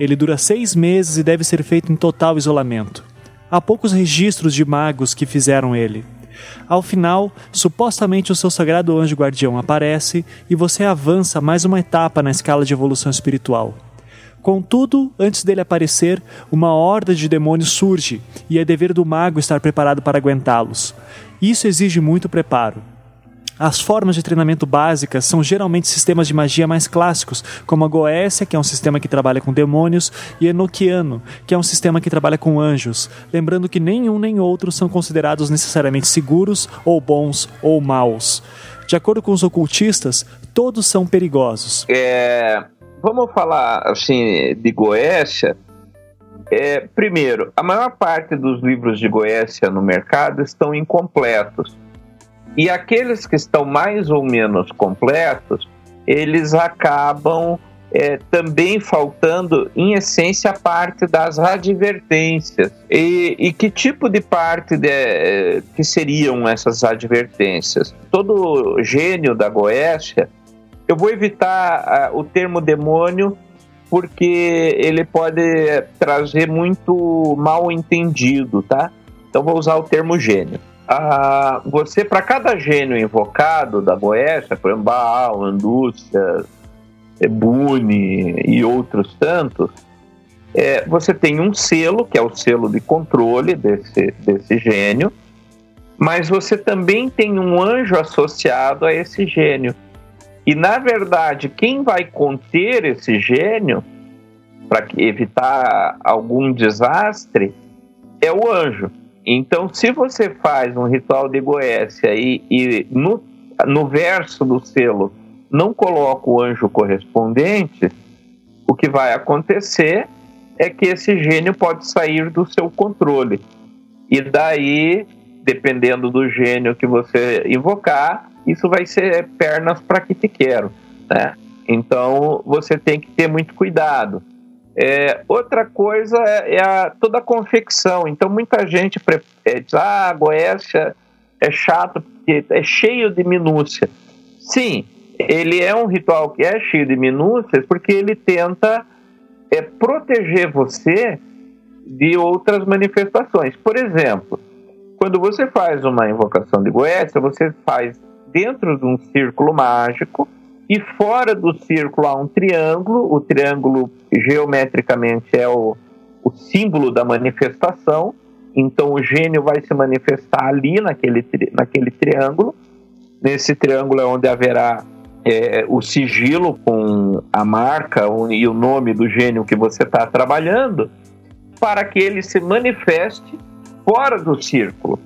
Ele dura seis meses e deve ser feito em total isolamento. Há poucos registros de magos que fizeram ele. Ao final, supostamente o seu sagrado anjo guardião aparece e você avança mais uma etapa na escala de evolução espiritual. Contudo, antes dele aparecer, uma horda de demônios surge e é dever do mago estar preparado para aguentá-los. Isso exige muito preparo. As formas de treinamento básicas são geralmente sistemas de magia mais clássicos, como a Goécia, que é um sistema que trabalha com demônios, e Enochiano, que é um sistema que trabalha com anjos, lembrando que nenhum nem outro são considerados necessariamente seguros, ou bons, ou maus. De acordo com os ocultistas, todos são perigosos. É, vamos falar assim de Goécia. É, primeiro, a maior parte dos livros de Goécia no mercado estão incompletos. E aqueles que estão mais ou menos completos, eles acabam é, também faltando, em essência, a parte das advertências. E, e que tipo de parte de, que seriam essas advertências? Todo gênio da Goécia, eu vou evitar ah, o termo demônio porque ele pode trazer muito mal entendido, tá? Então vou usar o termo gênio. Ah, você, para cada gênio invocado da Boécia, por exemplo, Baal, Andúcia, Ebune e outros tantos, é, você tem um selo, que é o selo de controle desse, desse gênio, mas você também tem um anjo associado a esse gênio. E, na verdade, quem vai conter esse gênio, para evitar algum desastre, é o anjo. Então, se você faz um ritual de Goécia e, e no, no verso do selo não coloca o anjo correspondente, o que vai acontecer é que esse gênio pode sair do seu controle. E daí, dependendo do gênio que você invocar, isso vai ser pernas para que te quero, né? Então, você tem que ter muito cuidado. É, outra coisa é, é a, toda a confecção. Então, muita gente é, diz: ah, Goécia é chato porque é cheio de minúcia. Sim, ele é um ritual que é cheio de minúcias porque ele tenta é, proteger você de outras manifestações. Por exemplo, quando você faz uma invocação de Goécia, você faz dentro de um círculo mágico e fora do círculo há um triângulo. O triângulo geometricamente é o, o símbolo da manifestação. Então o gênio vai se manifestar ali naquele, naquele triângulo. Nesse triângulo é onde haverá é, o sigilo com a marca e o nome do gênio que você está trabalhando, para que ele se manifeste fora do círculo.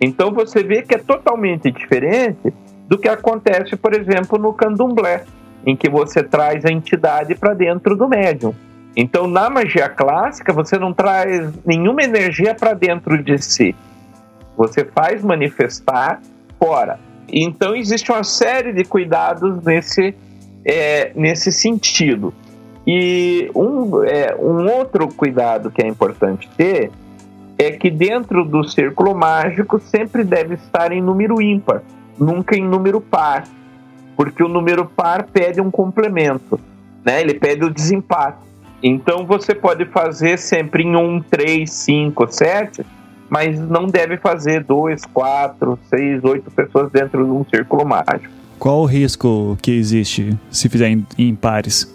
Então você vê que é totalmente diferente do que acontece, por exemplo, no candomblé, em que você traz a entidade para dentro do médium. Então, na magia clássica, você não traz nenhuma energia para dentro de si. Você faz manifestar fora. Então, existe uma série de cuidados nesse, é, nesse sentido. E um, é, um outro cuidado que é importante ter é que dentro do círculo mágico sempre deve estar em número ímpar, nunca em número par, porque o número par pede um complemento, né? Ele pede o desempate. Então você pode fazer sempre em 1, 3, 5, 7, mas não deve fazer dois, quatro, seis, oito pessoas dentro de um círculo mágico. Qual o risco que existe se fizer em, em pares?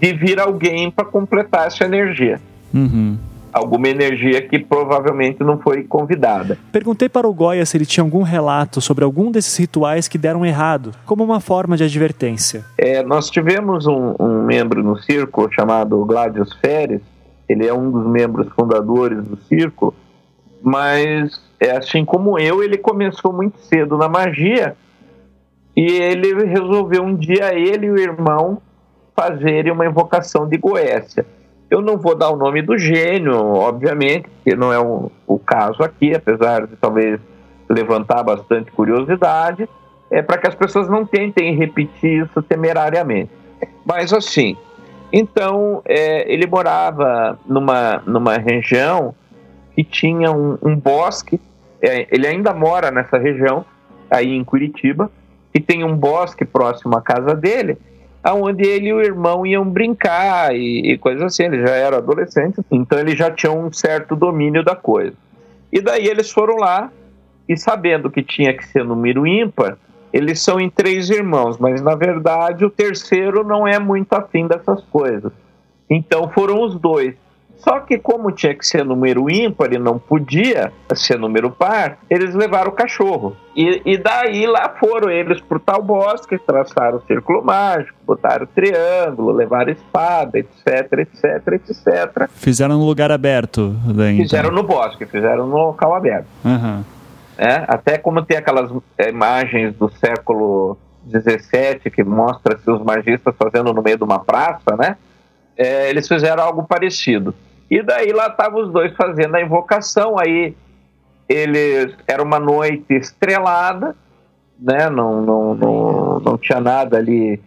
De vir alguém para completar essa energia. Uhum. Alguma energia que provavelmente não foi convidada. Perguntei para o Goya se ele tinha algum relato sobre algum desses rituais que deram errado, como uma forma de advertência. É, nós tivemos um, um membro no círculo chamado Gladius Feres, ele é um dos membros fundadores do círculo, mas é assim como eu, ele começou muito cedo na magia e ele resolveu um dia ele e o irmão fazerem uma invocação de Goécia. Eu não vou dar o nome do gênio, obviamente, porque não é o, o caso aqui, apesar de talvez levantar bastante curiosidade, é para que as pessoas não tentem repetir isso temerariamente. Mas assim, então é, ele morava numa, numa região que tinha um, um bosque, é, ele ainda mora nessa região, aí em Curitiba, e tem um bosque próximo à casa dele, aonde ele e o irmão iam brincar e, e coisas assim. Ele já era adolescente, então ele já tinha um certo domínio da coisa. E daí eles foram lá e sabendo que tinha que ser número ímpar, eles são em três irmãos, mas na verdade o terceiro não é muito afim dessas coisas. Então foram os dois. Só que como tinha que ser número ímpar e não podia ser número par, eles levaram o cachorro. E, e daí lá foram eles pro tal bosque, traçaram o círculo mágico, botaram o triângulo, levaram espada, etc, etc, etc. Fizeram no lugar aberto. Daí, então. Fizeram no bosque, fizeram no local aberto. Aham. né? Até como tem aquelas eh, imagens do século XVII que mostra-se os magistas fazendo no meio de uma praça, né? É, eles fizeram algo parecido. E daí lá estavam os dois fazendo a invocação, aí eles era uma noite estrelada, né? Não, não, não, não tinha nada ali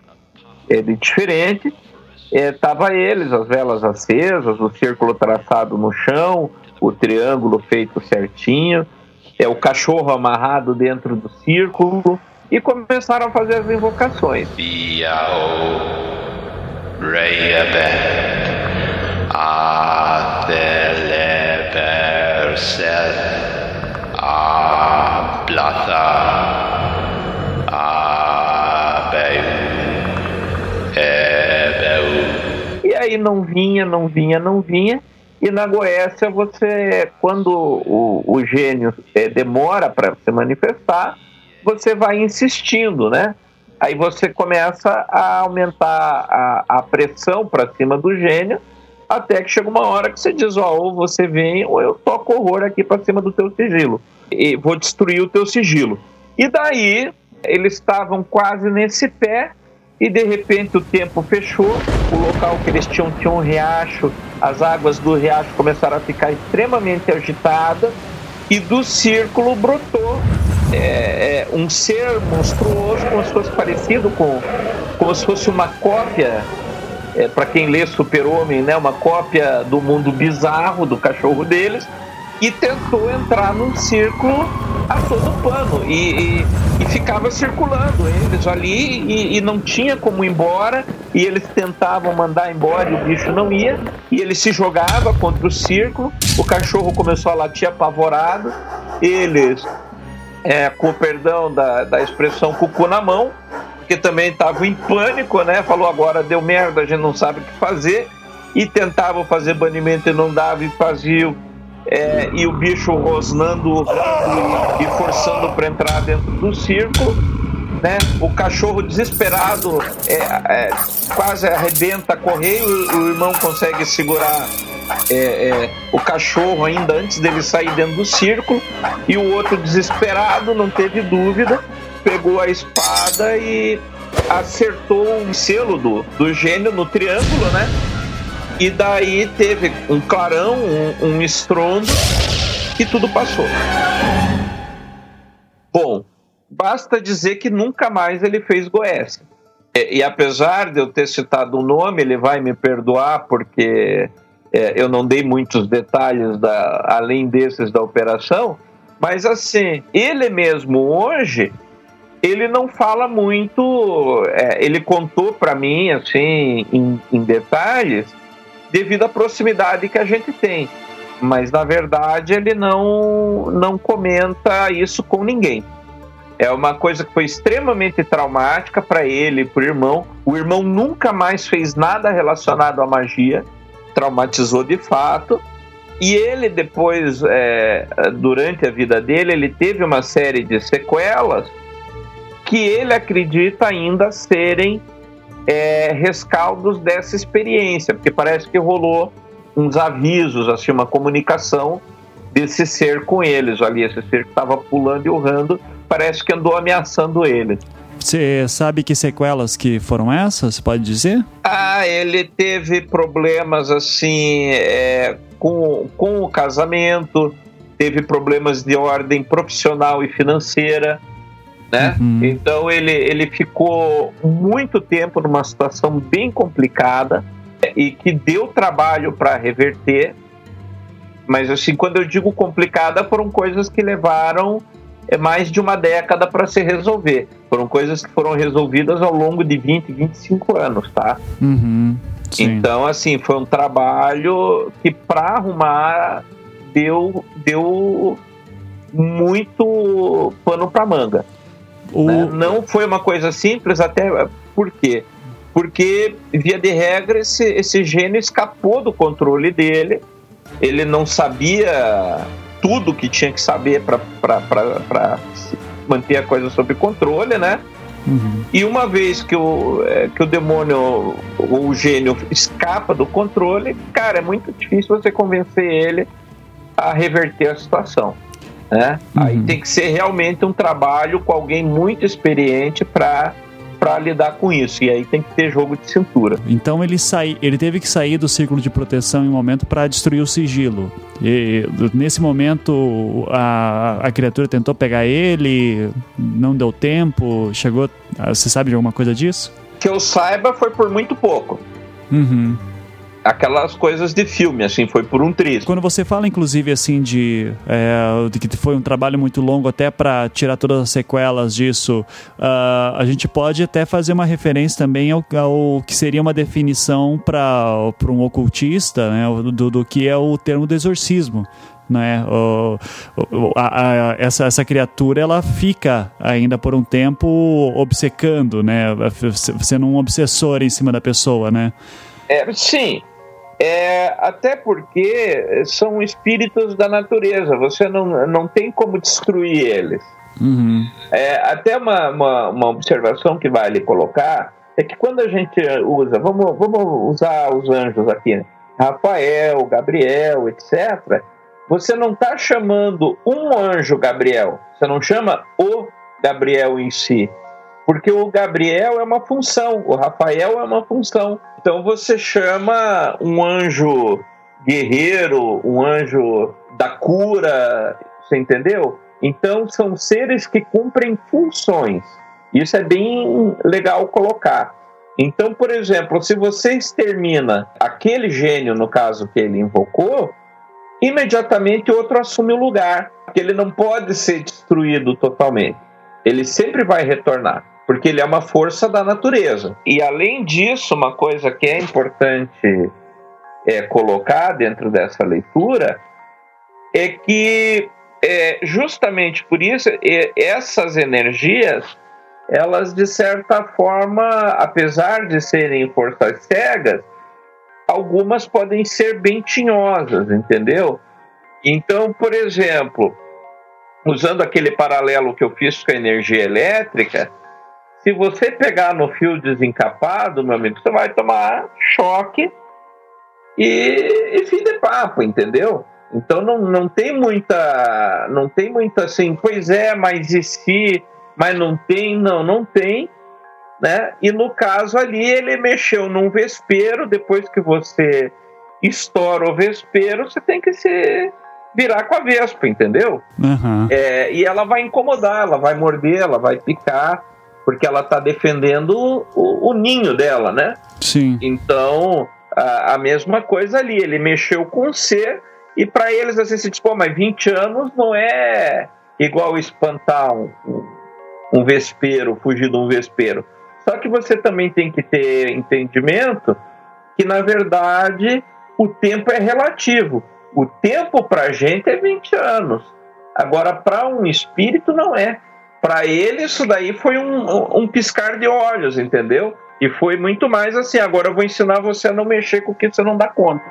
de diferente. É, eles, as velas acesas, o círculo traçado no chão, o triângulo feito certinho, é o cachorro amarrado dentro do círculo e começaram a fazer as invocações. Biao, Abeu, Ebeu. E aí não vinha, não vinha, não vinha. E na Goécia você, quando o, o gênio eh, demora para se manifestar, você vai insistindo, né? Aí você começa a aumentar a, a pressão para cima do gênio, até que chega uma hora que você diz, ó, ou você vem ou eu toco horror aqui para cima do teu sigilo. E vou destruir o teu sigilo. E daí eles estavam quase nesse pé e de repente o tempo fechou, o local que eles tinham tinha um riacho, as águas do riacho começaram a ficar extremamente agitadas e do círculo brotou é, é, um ser monstruoso, como se fosse parecido com, como se fosse uma cópia, é, para quem lê Super-Homem, né, uma cópia do mundo bizarro do cachorro deles, e tentou entrar num círculo a todo pano e, e, e ficava circulando eles ali e, e não tinha como ir embora e eles tentavam mandar embora e o bicho não ia e ele se jogava contra o círculo o cachorro começou a latir apavorado eles é, com o perdão da, da expressão cucu na mão porque também estavam em pânico né falou agora deu merda a gente não sabe o que fazer e tentavam fazer banimento e não dava e faziam é, e o bicho rosnando e, e forçando para entrar dentro do círculo. Né? O cachorro desesperado é, é, quase arrebenta a correr, o, o irmão consegue segurar é, é, o cachorro ainda antes dele sair dentro do círculo, e o outro desesperado, não teve dúvida, pegou a espada e acertou o selo do, do gênio no triângulo, né? E daí teve um clarão, um, um estrondo e tudo passou. Bom, basta dizer que nunca mais ele fez Goécia. E, e apesar de eu ter citado o nome, ele vai me perdoar porque é, eu não dei muitos detalhes da, além desses da operação, mas assim, ele mesmo hoje, ele não fala muito, é, ele contou para mim assim em, em detalhes devido à proximidade que a gente tem. mas na verdade ele não, não comenta isso com ninguém. É uma coisa que foi extremamente traumática para ele e para o irmão. O irmão nunca mais fez nada relacionado à magia, traumatizou de fato. E ele depois, é, durante a vida dele, ele teve uma série de sequelas que ele acredita ainda serem é, rescaldos dessa experiência, porque parece que rolou uns avisos, assim, uma comunicação desse ser com eles ali, esse ser que estava pulando e urrando, parece que andou ameaçando ele. Você sabe que sequelas que foram essas? Pode dizer? Ah, ele teve problemas assim é, com, com o casamento, teve problemas de ordem profissional e financeira, né? Então ele, ele ficou muito tempo numa situação bem complicada e que deu trabalho para reverter. Mas assim, quando eu digo complicada, foram coisas que levaram é mais de uma década para se resolver. Foram coisas que foram resolvidas ao longo de 20, 25 anos, tá? Uhum. Então, assim, foi um trabalho que para arrumar deu, deu muito pano para manga. Né? Não foi uma coisa simples, até por quê? Porque, via de regra, esse, esse gênio escapou do controle dele, ele não sabia tudo que tinha que saber para manter a coisa sob controle, né? E uma vez que o, é, que o demônio ou o gênio escapa do controle, cara, é muito difícil você convencer ele a reverter a situação. Né? Aí tem que ser realmente um trabalho com alguém muito experiente para para lidar com isso. E aí tem que ter jogo de cintura. Então ele sai, ele teve que sair do círculo de proteção em um momento para destruir o sigilo. E nesse momento a, a criatura tentou pegar ele, não deu tempo, chegou. Você sabe de alguma coisa disso? Que eu saiba foi por muito pouco. Uhum. Aquelas coisas de filme, assim, foi por um triz. Quando você fala, inclusive, assim, de, é, de que foi um trabalho muito longo até para tirar todas as sequelas disso, ah, a gente pode até fazer uma referência também ao, ao que seria uma definição para um ocultista, né, do, do que é o termo do exorcismo. Né? O, o, a, a, essa, essa criatura ela fica ainda por um tempo obcecando, né? sendo um obsessor em cima da pessoa, né? É, sim, é, até porque são espíritos da natureza, você não, não tem como destruir eles. Uhum. É, até uma, uma, uma observação que vale colocar é que quando a gente usa, vamos, vamos usar os anjos aqui, né? Rafael, Gabriel, etc., você não está chamando um anjo Gabriel, você não chama o Gabriel em si. Porque o Gabriel é uma função, o Rafael é uma função. Então você chama um anjo guerreiro, um anjo da cura, você entendeu? Então são seres que cumprem funções. Isso é bem legal colocar. Então, por exemplo, se você extermina aquele gênio, no caso que ele invocou, imediatamente outro assume o lugar, porque ele não pode ser destruído totalmente. Ele sempre vai retornar porque ele é uma força da natureza. E além disso, uma coisa que é importante é, colocar dentro dessa leitura é que é, justamente por isso é, essas energias elas de certa forma, apesar de serem forças cegas, algumas podem ser bem tinhosas, entendeu? Então, por exemplo, usando aquele paralelo que eu fiz com a energia elétrica, se você pegar no fio desencapado, meu amigo, você vai tomar choque e, e fim de papo, entendeu? Então não, não tem muita. Não tem muita assim, pois é, mas e se? Mas não tem, não, não tem. Né? E no caso ali, ele mexeu num vespeiro, depois que você estoura o vespeiro, você tem que se virar com a vespa, entendeu? Uhum. É, e ela vai incomodar, ela vai morder, ela vai picar porque ela está defendendo o, o, ninho dela, né? Sim. Então, a, a, mesma coisa ali, ele mexeu com o ser, e para eles, assim, se diz, pô, mas 20 anos não é igual espantar um, um, um vespeiro, fugir de um vespeiro. Só que você também tem que ter entendimento que, na verdade, o tempo é relativo. O tempo para a gente é 20 anos. Agora, para um espírito, não é. Para ele, isso daí foi um, um piscar de olhos, entendeu? E foi muito mais assim. Agora eu vou ensinar você a não mexer com o que você não dá conta.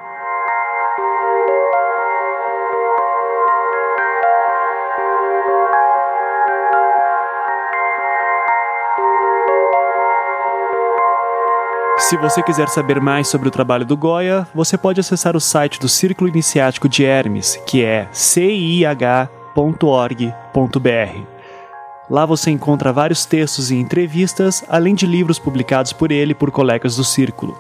Se você quiser saber mais sobre o trabalho do Goya, você pode acessar o site do Círculo Iniciático de Hermes, que é cih.org.br. Lá você encontra vários textos e entrevistas, além de livros publicados por ele por colegas do círculo.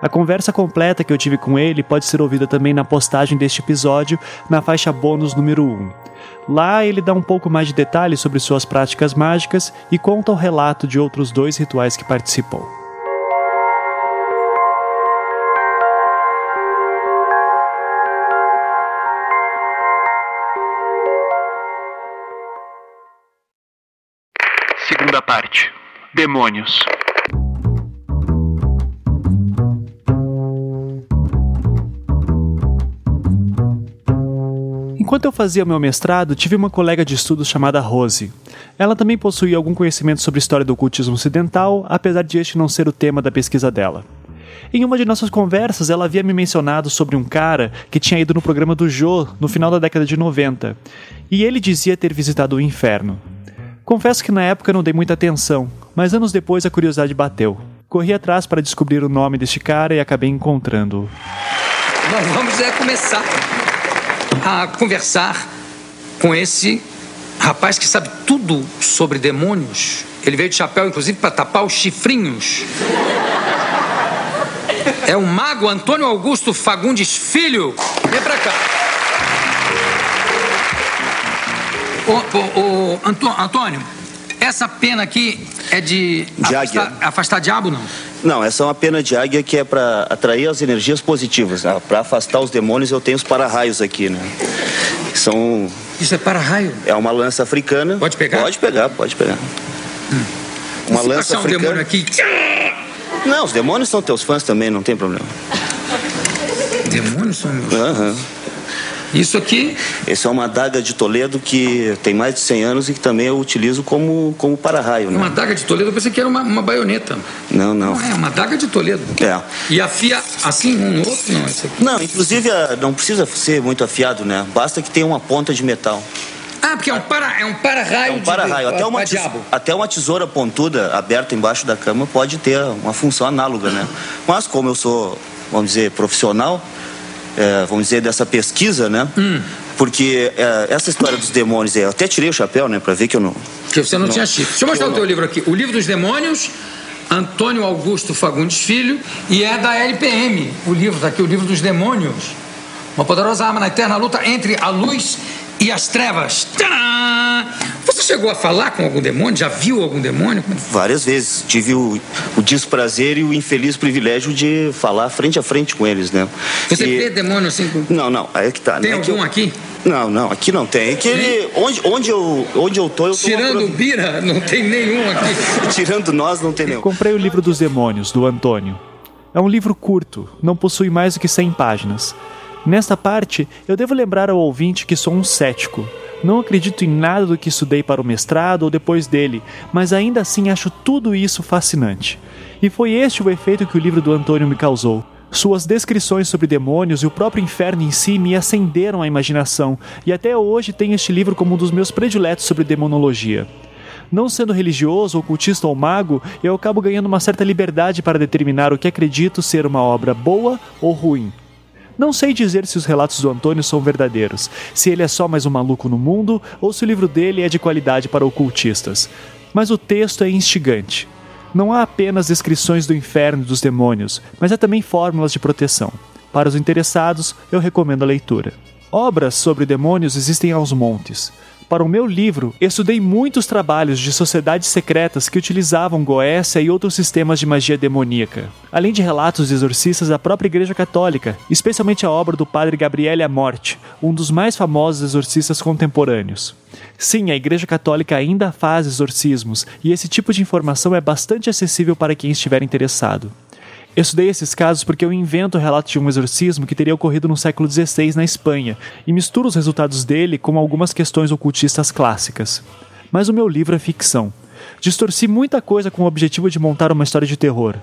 A conversa completa que eu tive com ele pode ser ouvida também na postagem deste episódio, na faixa bônus número 1. Lá ele dá um pouco mais de detalhes sobre suas práticas mágicas e conta o relato de outros dois rituais que participou. Parte. Demônios. Enquanto eu fazia meu mestrado, tive uma colega de estudos chamada Rose. Ela também possuía algum conhecimento sobre a história do ocultismo ocidental, apesar de este não ser o tema da pesquisa dela. Em uma de nossas conversas, ela havia me mencionado sobre um cara que tinha ido no programa do Jô no final da década de 90, e ele dizia ter visitado o inferno. Confesso que na época não dei muita atenção, mas anos depois a curiosidade bateu. Corri atrás para descobrir o nome deste cara e acabei encontrando-o. Nós vamos é começar a conversar com esse rapaz que sabe tudo sobre demônios. Ele veio de chapéu, inclusive, para tapar os chifrinhos. É o mago Antônio Augusto Fagundes Filho. Vem pra cá. Ô, ô, ô, Antô- Antônio, essa pena aqui é de, De águia. afastar, afastar diabo, não? Não, essa é uma pena de águia que é para atrair as energias positivas. Né? Para afastar os demônios, eu tenho os para-raios aqui, né? São. Isso é para-raio? É uma lança africana. Pode pegar? Pode pegar, pode pegar. Uma E se lança passar um africana. demônio aqui. Não, os demônios são teus fãs também, não tem problema. Demônios são meus. Aham. Isso aqui? Esse é uma adaga de Toledo que tem mais de 100 anos e que também eu utilizo como, como para-raio, né? Uma daga de Toledo, eu pensei que era uma, uma baioneta. Não, não. Não é, uma daga de Toledo. É. E afia assim um outro? Não, esse aqui. Não, inclusive ah, não precisa ser muito afiado, né? Basta que tenha uma ponta de metal. Ah, porque é um para, é um para-raio É um para-raio. de- Até, uma tes- até uma tesoura pontuda aberta embaixo da cama pode ter uma função análoga, né? Mas como eu sou, vamos dizer, profissional, é, vamos dizer, dessa pesquisa, né? Hum. Porque é, essa história dos demônios, eu até tirei o chapéu, né? Pra ver que eu não... Que você não, tinha chifre. Deixa eu mostrar que o eu teu não- livro aqui. O livro dos demônios, Antônio Augusto Fagundes Filho, e é da LPM. O livro, tá aqui, o livro dos demônios. Uma poderosa arma na eterna luta entre a luz e as trevas. Tcharam! Você chegou a falar com algum demônio? Já viu algum demônio? Várias vezes. Tive o, o desprazer e o infeliz privilégio de falar frente a frente com eles, né? Você E- vê demônio assim? com- Não, não, aí é que tá. Tem né? Que algum eu- aqui? Não, não, aqui não tem. É que ele, onde, onde, eu, onde eu tô, eu tô... Tirando o Bira, não tem nenhum aqui. Tirando nós, não tem nenhum. Comprei o livro dos demônios, do Antônio. É um livro curto, não possui mais do que 100 páginas. Nesta parte, eu devo lembrar ao ouvinte que sou um cético. Não acredito em nada do que estudei para o mestrado ou depois dele, mas ainda assim acho tudo isso fascinante. E foi este o efeito que o livro do Antônio me causou. Suas descrições sobre demônios e o próprio inferno em si me acenderam a imaginação, e até hoje tenho este livro como um dos meus prediletos sobre demonologia. Não sendo religioso, ocultista ou mago, eu acabo ganhando uma certa liberdade para determinar o que acredito ser uma obra boa ou ruim. Não sei dizer se os relatos do Antônio são verdadeiros, se ele é só mais um maluco no mundo ou se o livro dele é de qualidade para ocultistas. Mas o texto é instigante. Não há apenas descrições do inferno e dos demônios, mas há também fórmulas de proteção. Para os interessados, eu recomendo a leitura. Obras sobre demônios existem aos montes. Para o meu livro, estudei muitos trabalhos de sociedades secretas que utilizavam Goécia e outros sistemas de magia demoníaca, além de relatos de exorcistas da própria Igreja Católica, especialmente a obra do padre Gabriele Amorte, um dos mais famosos exorcistas contemporâneos. Sim, a Igreja Católica ainda faz exorcismos, e esse tipo de informação é bastante acessível para quem estiver interessado. Eu estudei esses casos porque eu invento o relato de um exorcismo que teria ocorrido no século XVI na Espanha e misturo os resultados dele com algumas questões ocultistas clássicas. Mas o meu livro é ficção. Distorci muita coisa com o objetivo de montar uma história de terror.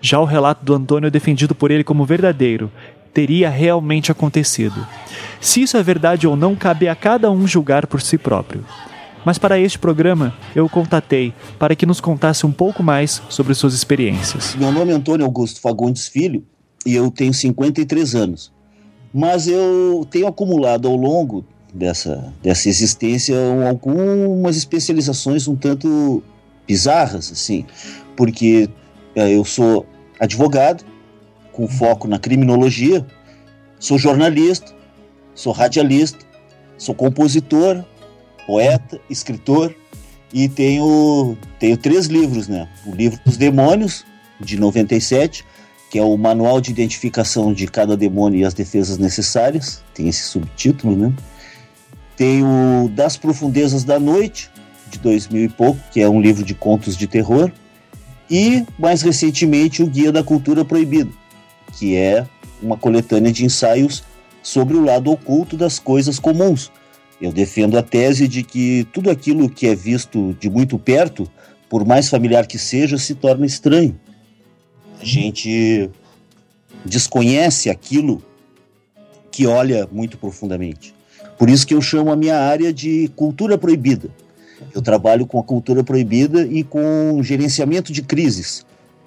Já o relato do Antônio é defendido por ele como verdadeiro, teria realmente acontecido. Se isso é verdade ou não, cabe a cada um julgar por si próprio. Mas para este programa, eu o contatei para que nos contasse um pouco mais sobre suas experiências. Meu nome é Antônio Augusto Fagundes Filho e eu tenho 53 anos. Mas eu tenho acumulado ao longo dessa, dessa existência um- algumas especializações um tanto bizarras, assim, porque eh, eu sou advogado, com foco na criminologia, sou jornalista, sou radialista, sou compositor, poeta, escritor e tenho, tenho três livros, né? O livro dos demônios, de 97, que é o Manual de Identificação de Cada Demônio e as Defesas Necessárias, tem esse subtítulo, né? Tem o Das Profundezas da Noite, de 2000 e pouco, que é um livro de contos de terror. E, mais recentemente, o Guia da Cultura Proibida, que é uma coletânea de ensaios sobre o lado oculto das coisas comuns. Eu defendo a tese de que tudo aquilo que é visto de muito perto, por mais familiar que seja, se torna estranho. A gente desconhece aquilo que olha muito profundamente. Por isso que eu chamo a minha área de cultura proibida. Eu trabalho com a cultura proibida e com gerenciamento de crises.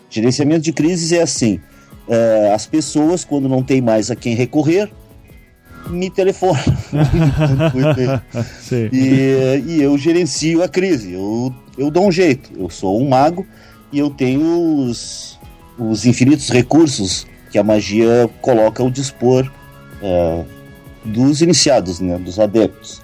Gerenciamento de crises é assim: eh, as pessoas, quando não tem mais a quem recorrer, me telefonam. Sim. e, e eu gerencio a crise. Eu, eu dou um jeito. Eu sou um mago e eu tenho os, os infinitos recursos que a magia coloca ao dispor eh, dos iniciados, né, dos adeptos.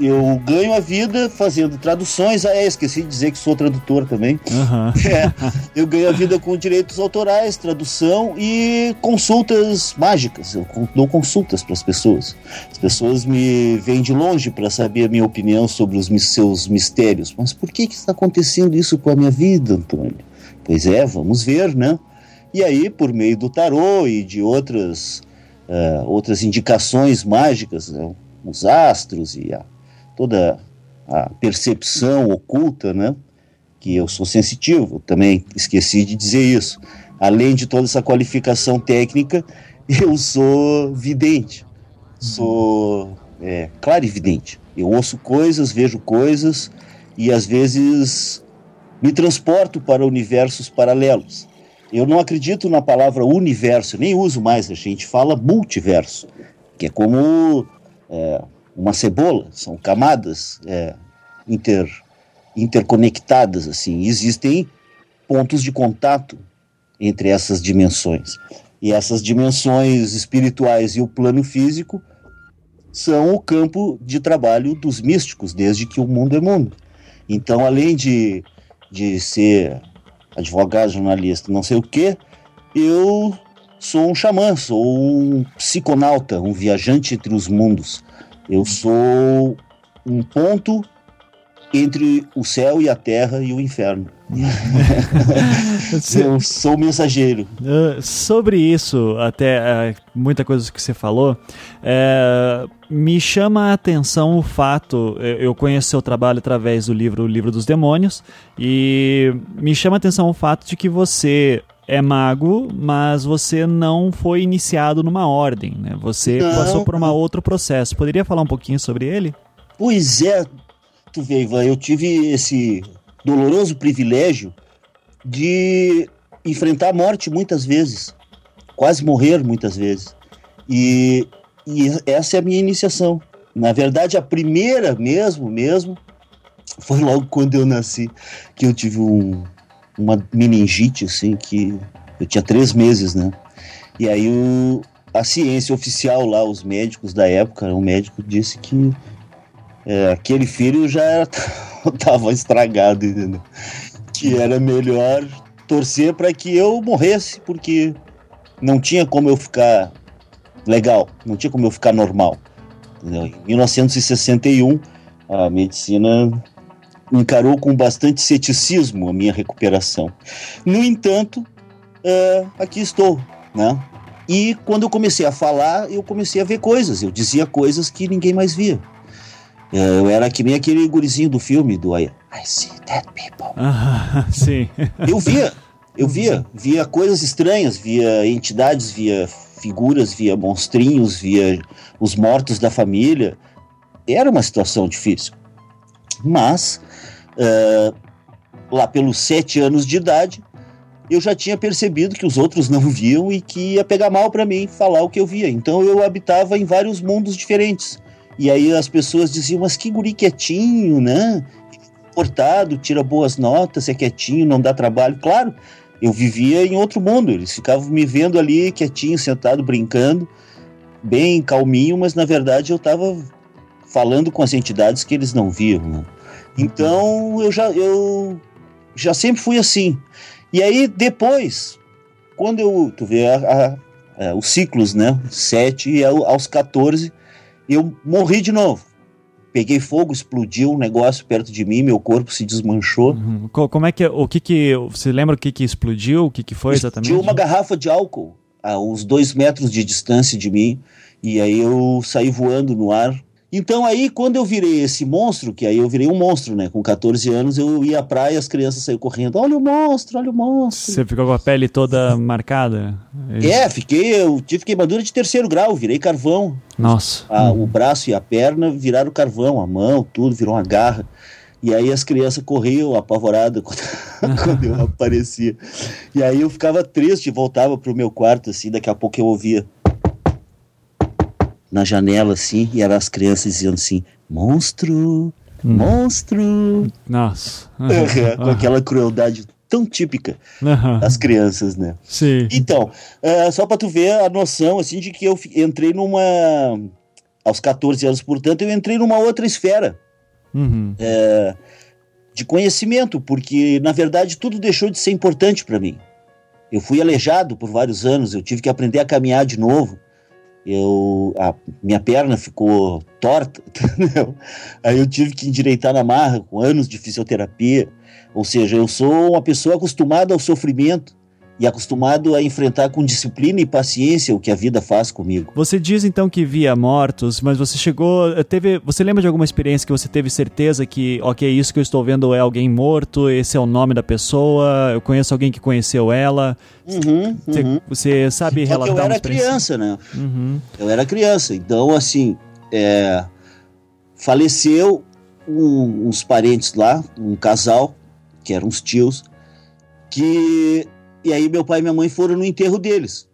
Eu ganho a vida fazendo traduções. Ah, é, esqueci de dizer que sou tradutor também. Aham. É, eu ganho a vida com direitos autorais, tradução e consultas mágicas. Eu dou consultas para as pessoas. As pessoas me vêm de longe para saber a minha opinião sobre os seus mistérios. Mas por que, que está acontecendo isso com a minha vida, Antônio? Pois é, vamos ver, né? E aí, por meio do tarô e de outras, eh, outras indicações mágicas, né? os astros e a, toda a percepção oculta, né? que eu sou sensitivo, também esqueci de dizer isso. Além de toda essa qualificação técnica, eu sou vidente, sou é, clarividente. Eu ouço coisas, vejo coisas e às vezes me transporto para universos paralelos. Eu não acredito na palavra universo, nem uso mais, a gente fala multiverso, que é como é, uma cebola, são camadas é, inter, interconectadas assim. Existem pontos de contato entre essas dimensões. E essas dimensões espirituais e o plano físico são o campo de trabalho dos místicos, desde que o mundo é mundo. Então, além de, de ser advogado, jornalista, não sei o quê, eu sou um xamã, sou um psiconauta, um viajante entre os mundos. Eu sou um ponto entre o céu e a terra e o inferno. eu sou mensageiro. Uh, sobre isso, até uh, muita coisa que você falou, é, me chama a atenção o fato. Eu eu conheço seu trabalho através do livro O Livro dos Demônios, e me chama a atenção o fato de que você é mago, mas você não foi iniciado numa ordem, né? Você Não, passou por um outro processo. Poderia falar um pouquinho sobre ele? Pois é, tu vê, Ivan, eu tive esse doloroso privilégio de enfrentar a morte muitas vezes, quase morrer muitas vezes. E, e essa é a minha iniciação. Na verdade, a primeira mesmo, mesmo, foi logo quando eu nasci, que eu tive um, uma meningite, assim, que eu tinha três meses, né? E aí o, a ciência oficial lá, os médicos da época, um médico disse que é, aquele filho já estava estragado, entendeu? Que era melhor torcer para que eu morresse, porque não tinha como eu ficar legal, não tinha como eu ficar normal. entendeu? Em 1961, a medicina encarou com bastante ceticismo a minha recuperação. No entanto, é, aqui estou, né? E quando eu comecei a falar, eu comecei a ver coisas. Eu dizia coisas que ninguém mais via. É, Eu era que nem aquele gurizinho do filme do I, I see dead people. Ah, sim. Eu via, eu via, via coisas estranhas, via entidades, via figuras, via monstrinhos, via os mortos da família. Era uma situação difícil. Mas, eh, lá pelos sete anos de idade, eu já tinha percebido que os outros não viam e que ia pegar mal para mim falar o que eu via. Então eu habitava em vários mundos diferentes. E aí as pessoas diziam, mas que guri quietinho, né? Portado, tira boas notas, é quietinho, não dá trabalho. Claro, eu vivia em outro mundo. Eles ficavam me vendo ali quietinho, sentado, brincando, bem calminho, mas na verdade eu estava falando com as entidades que eles não viam. Né? Então eu já, eu já sempre fui assim. E aí depois, quando eu, tu vê a, a- a- os ciclos, né? Sete e ao- aos 14, eu morri de novo. Peguei fogo, explodiu um negócio perto de mim, meu corpo se desmanchou. Co- Como é que o que que você lembra o que que explodiu? O que que foi exatamente? Tinha uma garrafa de álcool a uns dois metros de distância de mim, e aí eu saí voando no ar. Então aí, quando eu virei esse monstro, que aí eu virei um monstro, né? Com 14 anos, eu ia à praia, as crianças saíam correndo, olha o monstro, olha o monstro. Você ficou com a pele toda marcada? É, fiquei, eu tive queimadura de terceiro grau, virei carvão. Nossa. Ah, O braço e a perna viraram carvão, a mão, tudo, virou uma garra. E aí as crianças corriam apavoradas quando, quando eu aparecia. E aí eu ficava triste, voltava pro meu quarto, assim, daqui a pouco eu ouvia na janela, assim, e eram as crianças dizendo assim, monstro, monstro. Nossa. com aquela crueldade tão típica Aham. das crianças, né? Sim. Então, é, só para tu ver a noção, assim, de que eu entrei numa... Aos 14 anos, portanto, eu entrei numa outra esfera Uhum. é, de conhecimento, porque, na verdade, tudo deixou de ser importante para mim. Eu fui aleijado por vários anos, eu tive que aprender a caminhar de novo. Eu, a minha perna ficou torta, entendeu? Aí eu tive que endireitar na marra com anos de fisioterapia. Ou seja, eu sou uma pessoa acostumada ao sofrimento e acostumado a enfrentar com disciplina e paciência o que a vida faz comigo. Você diz então que via mortos, mas você chegou, teve, você lembra de alguma experiência que você teve certeza que, ok, isso que eu estou vendo é alguém morto, esse é o nome da pessoa, eu conheço alguém que conheceu ela. Uhum, Você, uhum. você sabe Só que relatar eu era criança, né? Uhum. Eu era criança, então assim, é, faleceu um- uns parentes lá, um casal, que eram uns tios, que e aí meu pai e minha mãe foram no enterro deles.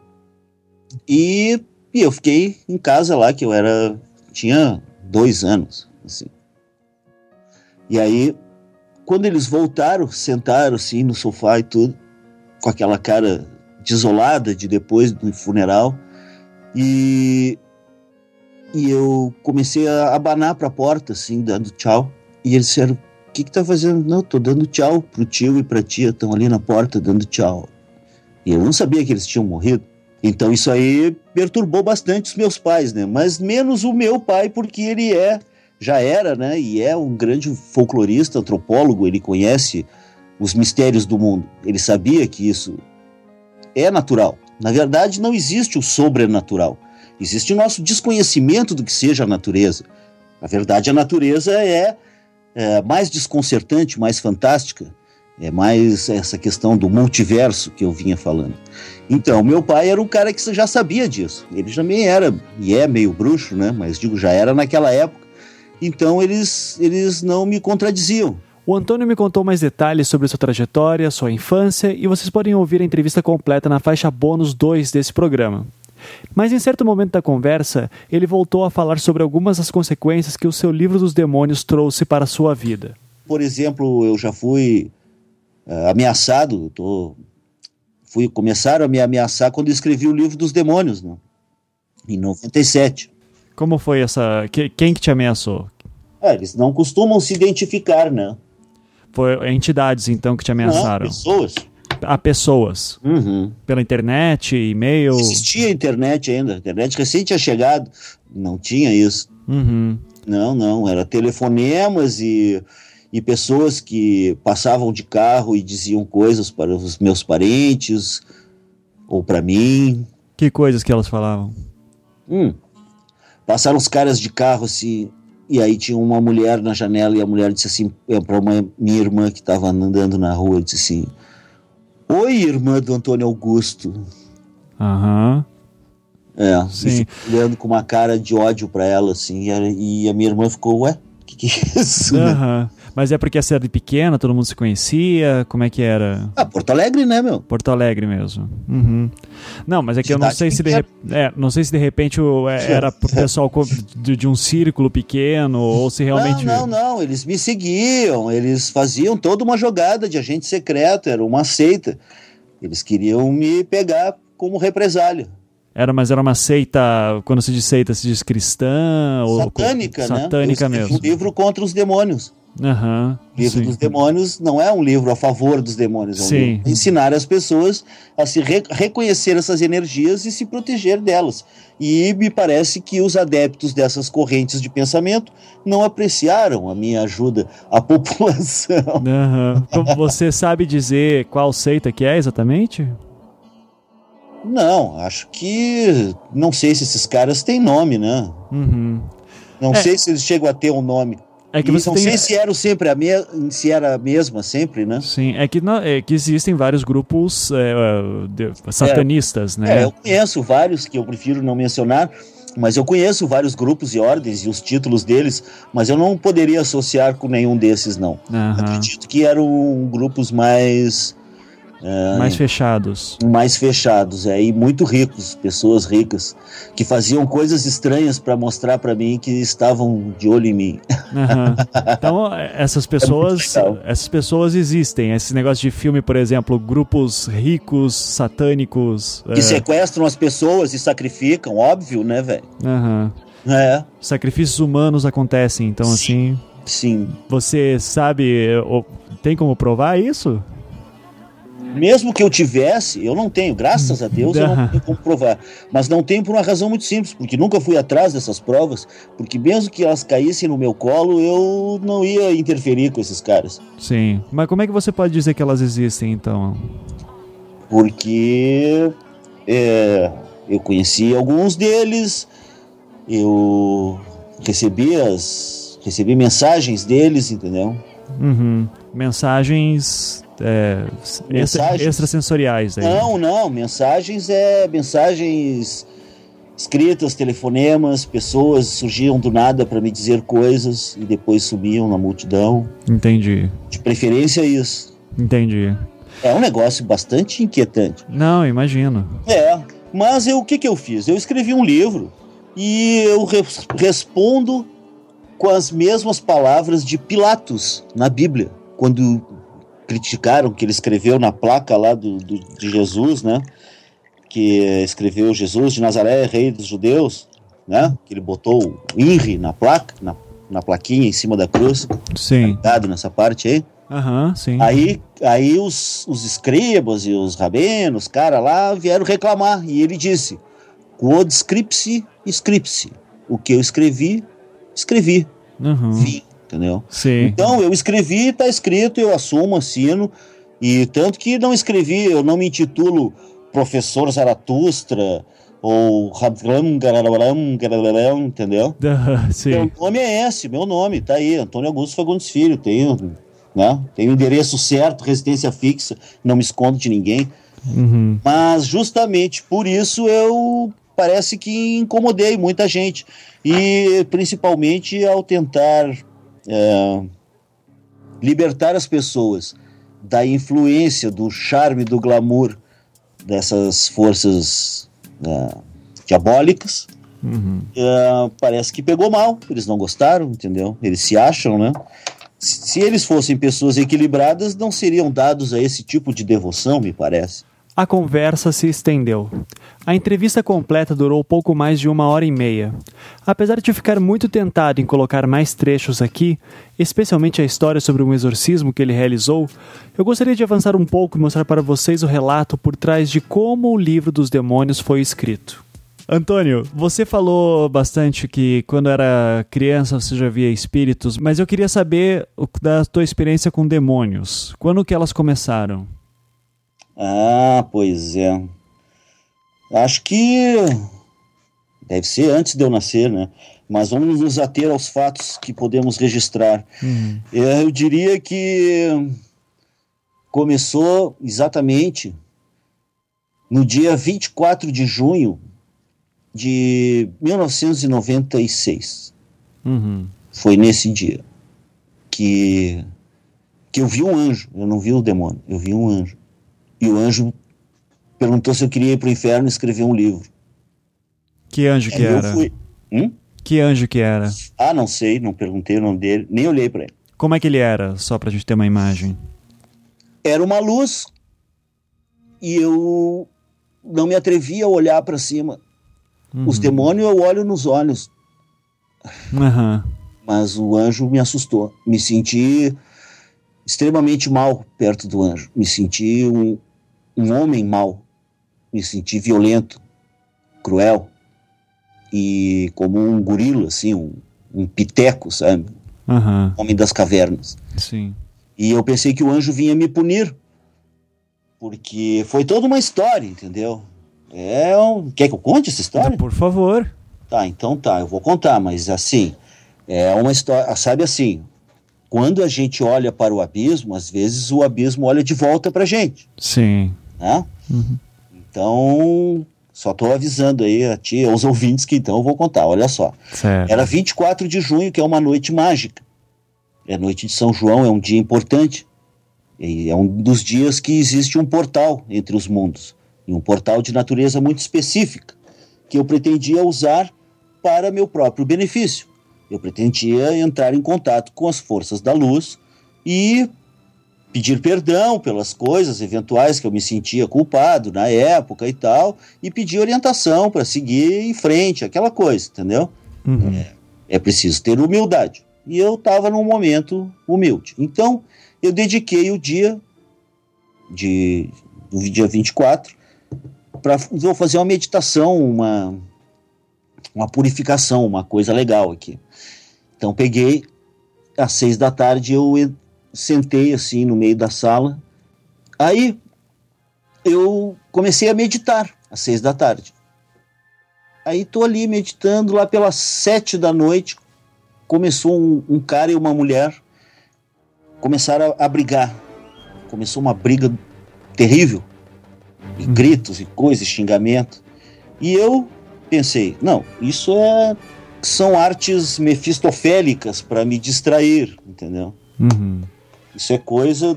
E, e eu fiquei em casa lá, que eu era tinha dois anos, assim. E aí, quando eles voltaram, sentaram assim no sofá e tudo, com aquela cara desolada de depois do funeral, e, e eu comecei a abanar para a porta, assim, dando tchau. E eles disseram: O que, que tá fazendo? Não, tô dando tchau pro tio e pra tia, estão ali na porta dando tchau. E eu não sabia que eles tinham morrido. Então isso aí perturbou bastante os meus pais, né? Mas menos o meu pai, porque ele é, já era, né? E é um grande folclorista, antropólogo, ele conhece os mistérios do mundo. Ele sabia que isso é natural. Na verdade, não existe o sobrenatural. Existe o nosso desconhecimento do que seja a natureza. Na verdade, a natureza é, é mais desconcertante, mais fantástica. É mais essa questão do multiverso que eu vinha falando. Então, meu pai era um cara que já sabia disso. Ele também era, e é meio bruxo, né? Mas digo, já era naquela época. Então, eles, eles não me contradiziam. O Antônio me contou mais detalhes sobre sua trajetória, sua infância, e vocês podem ouvir a entrevista completa na faixa bônus 2 desse programa. Mas em certo momento da conversa, ele voltou a falar sobre algumas das consequências que o seu livro dos demônios trouxe para a sua vida. Por exemplo, eu já fui eh, ameaçado, tô, fui, começaram a me ameaçar quando escrevi o livro dos demônios, né? em 97. Como foi essa. que- quem que te ameaçou? Ah, eles não costumam se identificar, né? Foi entidades então que te ameaçaram? Não, pessoas. A pessoas. Uhum. Pela internet, e-mail. Não existia internet ainda, a internet recém tinha chegado, não tinha isso. Uhum. Não, não, era telefonemas e, e pessoas que passavam de carro e diziam coisas para os meus parentes, ou pra mim. Que coisas que elas falavam? Hum. Passaram os caras de carro assim, e aí tinha uma mulher na janela e a mulher disse assim para uma minha irmã que estava andando na rua, disse assim: "Oi, irmã do Antônio Augusto". Aham. É, Sim. olhando com uma cara de ódio pra ela assim, e a, minha irmã ficou, ué, que que é isso? né?" Mas é porque a cidade pequena, todo mundo se conhecia? Como é que era? Ah, Porto Alegre, né, meu? Porto Alegre mesmo. Uhum. Não, mas é que eu não Cidade sei se de, rep- é, não sei se de repente o- é, era pro pessoal de, de um círculo pequeno ou se realmente Não, não, não, eles me seguiam, eles faziam toda uma jogada de agente secreto, era uma seita. Eles queriam me pegar como represália. era, mas era uma seita, quando se diz seita, se diz cristã ou Satânica, né? satânica mesmo. um livro contra os demônios. O livro sim. dos demônios não é um livro a favor dos demônios, é um Sim. livro ensinar as pessoas a se re- reconhecer essas energias e se proteger delas. E me parece que os adeptos dessas correntes de pensamento não apreciaram a minha ajuda à população. Então, Você sabe dizer qual seita que é exatamente? Não, acho que. Não sei se esses caras têm nome, né? Uhum. Não É. sei se eles chegam a ter um nome. É que E você não tem- sei se era sempre a me... se era a mesma sempre, né? Sim, é que, na- é que existem vários grupos é, de- satanistas, né? É, eu conheço vários que eu prefiro não mencionar, mas eu conheço vários grupos e ordens e os títulos deles, mas eu não poderia associar com nenhum desses, não. Aham. Acredito que eram grupos mais. É, Mais fechados. mais fechados, é, e muito ricos, pessoas ricas, que faziam coisas estranhas para mostrar para mim que estavam de olho em mim. Aham. Então, essas pessoas, legal. essas pessoas existem. Esse negócio de filme, por exemplo, grupos ricos, satânicos. Que é, sequestram as pessoas e sacrificam, óbvio, né, velho? aham. É. Sacrifícios humanos acontecem, então assim. Sim. Você sabe. é, o- Tem como provar isso? Mesmo que eu tivesse, eu não tenho, graças a Deus, eu não tenho como provar. Mas não tenho por uma razão muito simples, porque nunca fui atrás dessas provas, porque mesmo que elas caíssem no meu colo, eu não ia interferir com esses caras. Sim. Mas como é que você pode dizer que elas existem, então? Porque é, eu conheci alguns deles, eu recebi as recebi mensagens deles, entendeu? Uhum. Mensagens. É, Mensagens? extrasensoriais aí. Não, não, mensagens é mensagens escritas, telefonemas, pessoas surgiam do nada para me dizer coisas e depois sumiam na multidão. Entendi. De preferência isso. Entendi. É um negócio bastante inquietante. Não, imagino. É, mas eu, o que, que eu fiz? Eu escrevi um livro e eu re- respondo com as mesmas palavras de Pilatos na Bíblia, quando criticaram que ele escreveu na placa lá do, do- de Jesus, né? Que escreveu Jesus de Nazaré, rei dos judeus, né? Que ele botou o INRI na placa, na, na plaquinha em cima da cruz. Sim. Dado nessa parte aí. Aham, sim. Aí, aí os, os escribas e os rabenos, os caras lá, vieram reclamar. E ele disse: Quod scripsi, scripsi. O que eu escrevi, escrevi. Uhum. Vi, entendeu? Sim. Então, eu escrevi, tá escrito, eu assumo, assino. E tanto que não escrevi, eu não me intitulo Professor Zaratustra ou Rabram Garararam, Garararam, entendeu? Sim. Meu nome é esse, meu nome, tá aí, Antônio Augusto Fagundes Filho, tenho, né? Tenho endereço certo, residência fixa, não me escondo de ninguém. Uhum. Mas justamente por isso eu parece que incomodei muita gente. E principalmente ao tentar é, libertar as pessoas da influência, do charme, do glamour dessas forças é, diabólicas. Uhum. É, parece que pegou mal, eles não gostaram, entendeu? Eles se acham, né? Se se eles fossem pessoas equilibradas, não seriam dados a esse tipo de devoção, me parece. A conversa se estendeu. A entrevista completa durou pouco mais de uma hora e meia. Apesar de ficar muito tentado em colocar mais trechos aqui, especialmente a história sobre um exorcismo que ele realizou, eu gostaria de avançar um pouco e mostrar para vocês o relato por trás de como o livro dos demônios foi escrito. Antônio, você falou bastante que quando era criança você já via espíritos, mas eu queria saber da tua experiência com demônios. Quando que elas começaram? Ah, pois é. Acho que deve ser antes de eu nascer, né? Mas vamos nos ater aos fatos que podemos registrar. Uhum. É, Eu diria que começou exatamente no dia 24 de junho de 1996. Uhum. Foi nesse dia que, que eu vi um anjo. Eu não vi o demônio, eu vi um anjo. E o anjo perguntou se eu queria ir para o inferno e escrever um livro. Que anjo que era? fui- Hum? Que anjo que era? Ah, não sei, não perguntei o nome dele, nem olhei para ele. Como é que ele era? Só pra gente ter uma imagem. Era uma luz e eu não me atrevia a olhar para cima. Os Uhum. demônios eu olho nos olhos, Aham. mas o anjo me assustou. Me senti extremamente mal perto do anjo. Me senti um, um homem mau. Me senti violento, cruel e como um gorila, assim, um, um piteco, sabe? Aham. Homem das cavernas. Sim. E eu pensei que o anjo vinha me punir. Porque foi toda uma história, entendeu? É um... Quer que eu conte essa história? Por favor. Tá, então tá, eu vou contar, mas assim, é uma história, sabe assim, quando a gente olha para o abismo, às vezes o abismo olha de volta pra gente, Sim. Né? Uhum. Então, só tô avisando aí a ti, aos ouvintes que então eu vou contar, olha só. Certo. Era 24 de junho, que é uma noite mágica. É noite de São João, é um dia importante. E é um dos dias que existe um portal entre os mundos. E um portal de natureza muito específica, que eu pretendia usar para meu próprio benefício. Eu pretendia entrar em contato com as forças da luz e pedir perdão pelas coisas eventuais que eu me sentia culpado na época e tal, e pedir orientação para seguir em frente, aquela coisa, entendeu? Uhum. É preciso ter humildade. E eu estava num momento humilde. Então, eu dediquei o dia de do dia 24 para vou fazer uma meditação, uma uma purificação, uma coisa legal aqui. Então peguei às seis da tarde eu sentei assim no meio da sala. Aí eu comecei a meditar às seis da tarde. Aí tô ali meditando lá pelas sete da noite. Começou um, um cara e uma mulher começaram a, a brigar. Começou uma briga terrível. E gritos e coisas, xingamento. E eu pensei, não, isso é são artes mefistofélicas para me distrair, entendeu? Uhum. Isso é coisa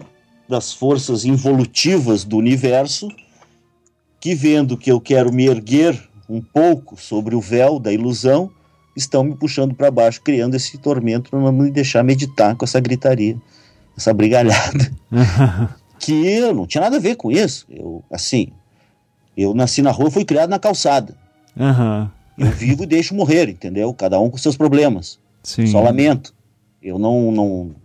das forças involutivas do universo que, vendo que eu quero me erguer um pouco sobre o véu da ilusão, estão me puxando para baixo, criando esse tormento para não me deixar meditar com essa gritaria, essa brigalhada. que eu não tinha nada a ver com isso. Eu, assim, eu nasci na rua, fui criado na calçada. Aham. Eu vivo e deixo morrer, entendeu? Cada um com seus problemas. Sim. Só lamento. Eu não, não,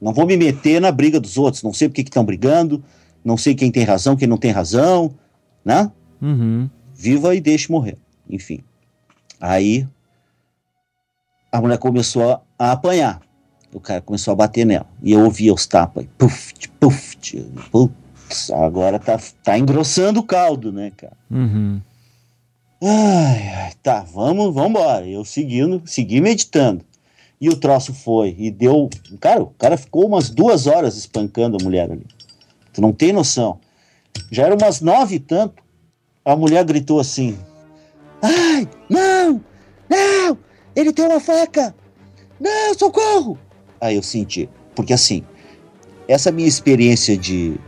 não vou me meter na briga dos outros. Não sei por que estão brigando. Não sei quem tem razão, quem não tem razão. Né? Uhum. Viva e deixe morrer. Enfim. Aí a mulher começou a, apanhar. O cara começou a bater nela. E eu ouvia os tapas. Puf, puf, putz, agora tá, tá engrossando o caldo, né, cara? Uhum. Ai, tá, vamos, vamos embora. Eu seguindo, segui meditando. E o troço foi, e deu. Cara, o cara ficou umas duas horas espancando a mulher ali. Tu não tem noção. Já eram umas nove e tanto. A mulher gritou assim: Ai, não, não, ele tem uma faca. Não, socorro. Aí eu senti, porque assim, essa minha experiência de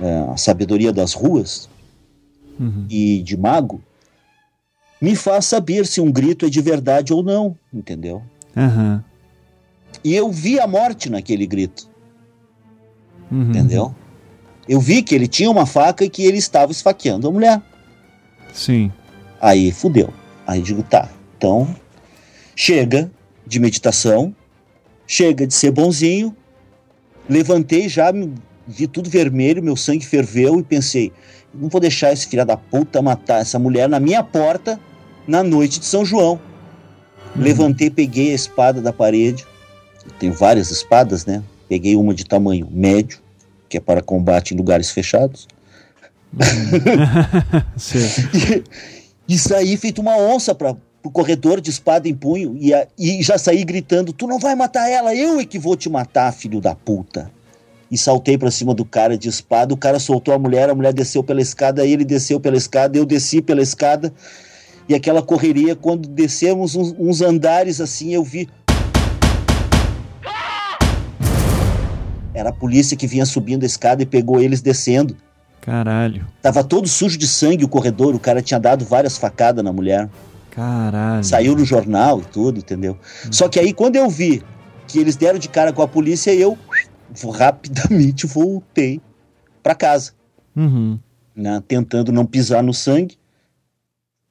eh, sabedoria das ruas Uhum. e de mago me faz saber se um grito é de verdade ou não, entendeu? Aham. E eu vi a morte naquele grito, Uhum. entendeu? Eu vi que ele tinha uma faca e que ele estava esfaqueando a mulher. Sim. Aí fudeu. Aí digo, tá, então chega de meditação, chega de ser bonzinho. Levantei já, vi tudo vermelho, meu sangue ferveu e pensei, não vou deixar esse filho da puta matar essa mulher na minha porta na noite de São João. Levantei, peguei a espada da parede. Tenho várias espadas, né? Peguei uma de tamanho médio, que é para combate em lugares fechados. e, e saí feito uma onça para o corredor de espada em punho e, a- e já saí gritando: Tu não vai matar ela, eu é que vou te matar, filho da puta. E saltei pra cima do cara de espada. O cara soltou a mulher, a mulher desceu pela escada, ele desceu pela escada, eu desci pela escada. E aquela correria, quando descemos uns, uns andares assim, eu vi. Era a polícia que vinha subindo a escada e pegou eles descendo. Caralho. Tava todo sujo de sangue o corredor, o cara tinha dado várias facadas na mulher. Caralho. Saiu no jornal e tudo, entendeu? Só que aí quando eu vi que eles deram de cara com a polícia, eu rapidamente voltei pra casa, Uhum. né? Tentando não pisar no sangue,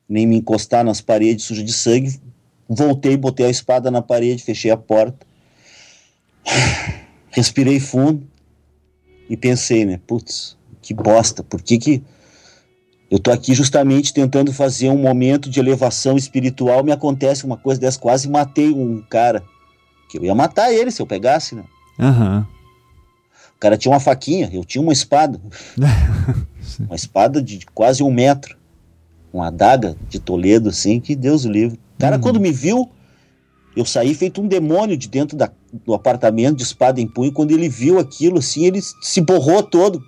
nem me encostar nas paredes sujas de sangue. Voltei, botei a espada na parede, fechei a porta. Respirei fundo e pensei, né? Putz, que bosta, por que que eu tô aqui justamente tentando fazer um momento de elevação espiritual, me acontece uma coisa dessa, quase matei um cara, que eu ia matar ele se eu pegasse, né? Aham. O cara tinha uma faquinha, eu tinha uma espada. uma espada de quase um metro. Uma adaga de Toledo, assim, que Deus o livre. O cara, quando me viu, eu saí feito um demônio de dentro da- do apartamento, de espada em punho. Quando ele viu aquilo, assim, ele se borrou todo.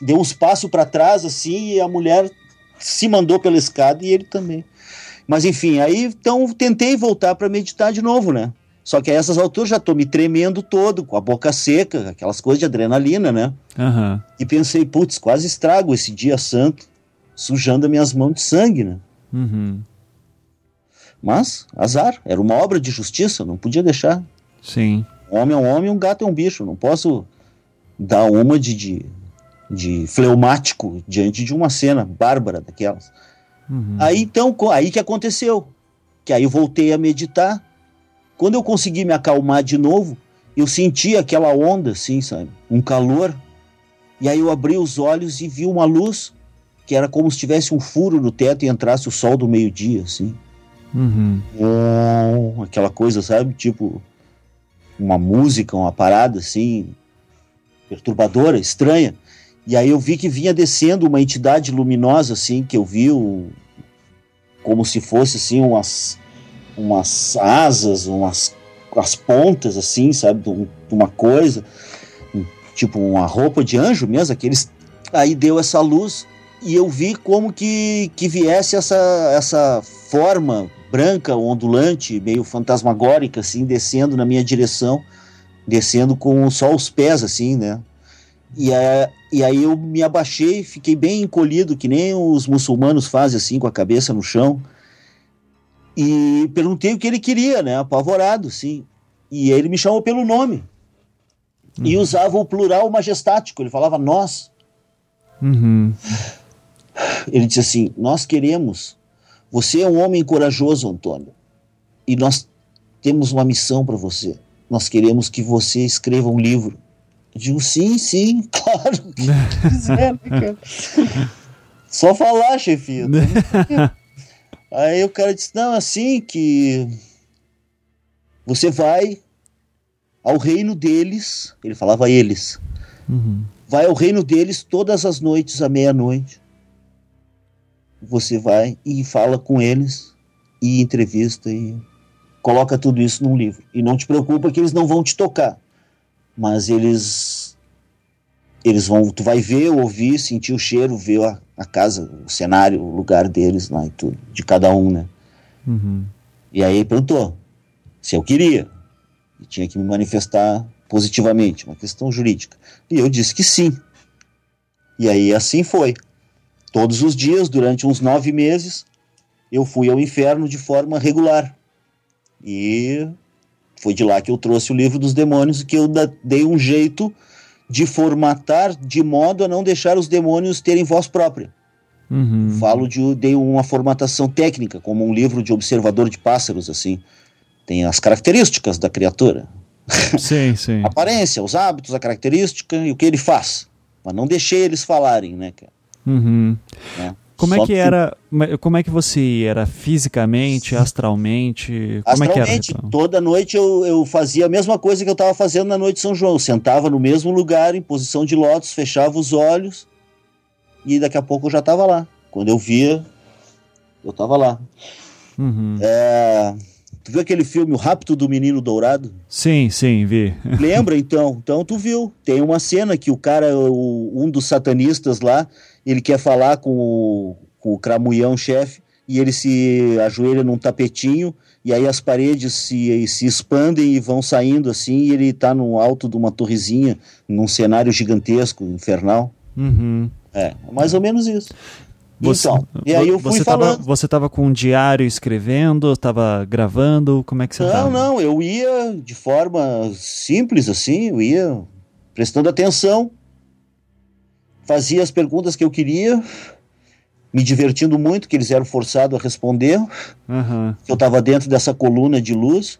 Deu uns passos para trás, assim, e a mulher se mandou pela escada e ele também. Mas enfim, aí então tentei voltar para meditar de novo, né? Só que a essas alturas já tô me tremendo todo, com a boca seca, aquelas coisas de adrenalina, né? Aham. E pensei, putz, quase estrago esse dia santo, sujando as minhas mãos de sangue, né? Uhum. Mas, azar, era uma obra de justiça, não podia deixar. Sim. Um homem é um homem, um gato é um bicho. Não posso dar uma de, de, de fleumático diante de uma cena bárbara daquelas. Uhum. Aí então, aí que aconteceu? Que aí eu voltei a meditar. Quando eu consegui me acalmar de novo, eu senti aquela onda, assim, sabe? Um calor. E aí eu abri os olhos e vi uma luz que era como se tivesse um furo no teto e entrasse o sol do meio-dia, assim. Uhum. Uau, aquela coisa, sabe? Tipo, uma música, uma parada assim, perturbadora, estranha. E aí eu vi que vinha descendo uma entidade luminosa, assim, que eu vi o- como se fosse, assim, umas, umas asas, umas as pontas, assim, sabe? De um- uma coisa, um- tipo uma roupa de anjo mesmo, aqueles... Aí deu essa luz e eu vi como que, que viesse essa, essa forma branca, ondulante, meio fantasmagórica, assim, descendo na minha direção, descendo com só os pés, assim, né? E, a- e aí eu me abaixei, fiquei bem encolhido, que nem os muçulmanos fazem, assim, com a cabeça no chão. E perguntei o que ele queria, né? Apavorado, sim. E ele me chamou pelo nome. E usava o plural majestático, ele falava nós. Uhum. Ele disse assim: Nós queremos. Você é um homem corajoso, Antônio. E nós temos uma missão para você. Nós queremos que você escreva um livro. Eu digo: Sim, sim, claro. que quiser, né, cara? Só falar, chefia. Aí o cara disse: Não, assim que você vai ao reino deles. Ele falava eles. Uhum. Vai ao reino deles todas as noites à meia-noite. Você vai e fala com eles e entrevista e coloca tudo isso num livro. E não te preocupa que eles não vão te tocar, mas eles eles vão, tu vai ver, ouvir, sentir o cheiro, ver a, a casa, o cenário, o lugar deles lá e tudo, de cada um, né? Uhum. E aí ele perguntou se eu queria. E tinha que me manifestar positivamente, uma questão jurídica. E eu disse que sim. E aí assim foi. Todos os dias, durante uns nove meses, eu fui ao inferno de forma regular. E foi de lá que eu trouxe o livro dos demônios, que eu dei um jeito de formatar de modo a não deixar os demônios terem voz própria. Uhum. Falo de dei uma formatação técnica, como um livro de observador de pássaros, assim. Tem as características da criatura. Sim, sim. A aparência, os hábitos, a característica e o que ele faz. Mas não deixei eles falarem, né, cara? Uhum. Né? Como é Só que era? Como é que você ia? Era fisicamente, astralmente? Como é que era? Astralmente, então? toda noite eu, eu fazia a mesma coisa que eu estava fazendo na noite de São João. Eu sentava no mesmo lugar, em posição de lótus, fechava os olhos e daqui a pouco eu já tava lá. Quando eu via, eu tava lá. Uhum. É, tu viu aquele filme O Rapto do Menino Dourado? Sim, sim, vi. Lembra então? Então tu viu. Tem uma cena que o cara, o- um dos satanistas lá, ele quer falar com o, com o chefe e ele se ajoelha num tapetinho e aí as paredes se, se expandem e vão saindo assim e ele tá no alto de uma torrezinha, num cenário gigantesco, infernal. Uhum. É, mais ou menos isso. Você, então, e aí eu fui você tava, falando. você tava com um diário escrevendo, tava gravando, como é que você Não, tava? não, eu ia de forma simples assim, eu ia prestando atenção, fazia as perguntas que eu queria, me divertindo muito, que eles eram forçados a responder. Aham. Eu estava dentro dessa coluna de luz,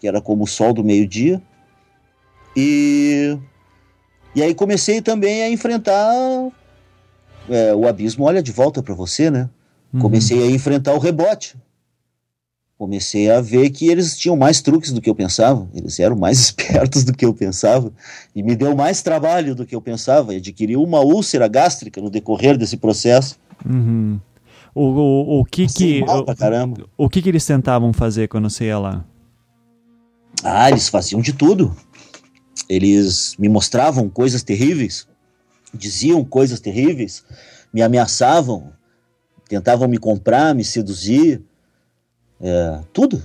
que era como o sol do meio-dia. E, e aí comecei também a enfrentar é, o abismo, olha de volta para você, né? Comecei a enfrentar o rebote. Comecei a ver que eles tinham mais truques do que eu pensava, eles eram mais espertos do que eu pensava, e me deu mais trabalho do que eu pensava. Adquiri uma úlcera gástrica no decorrer desse processo. Uhum. O, o, o que que mal pra caramba. o, o que que eles tentavam fazer quando você ia lá? Ah, eles faziam de tudo. Eles me mostravam coisas terríveis, diziam coisas terríveis, me ameaçavam, tentavam me comprar, me seduzir. É, tudo.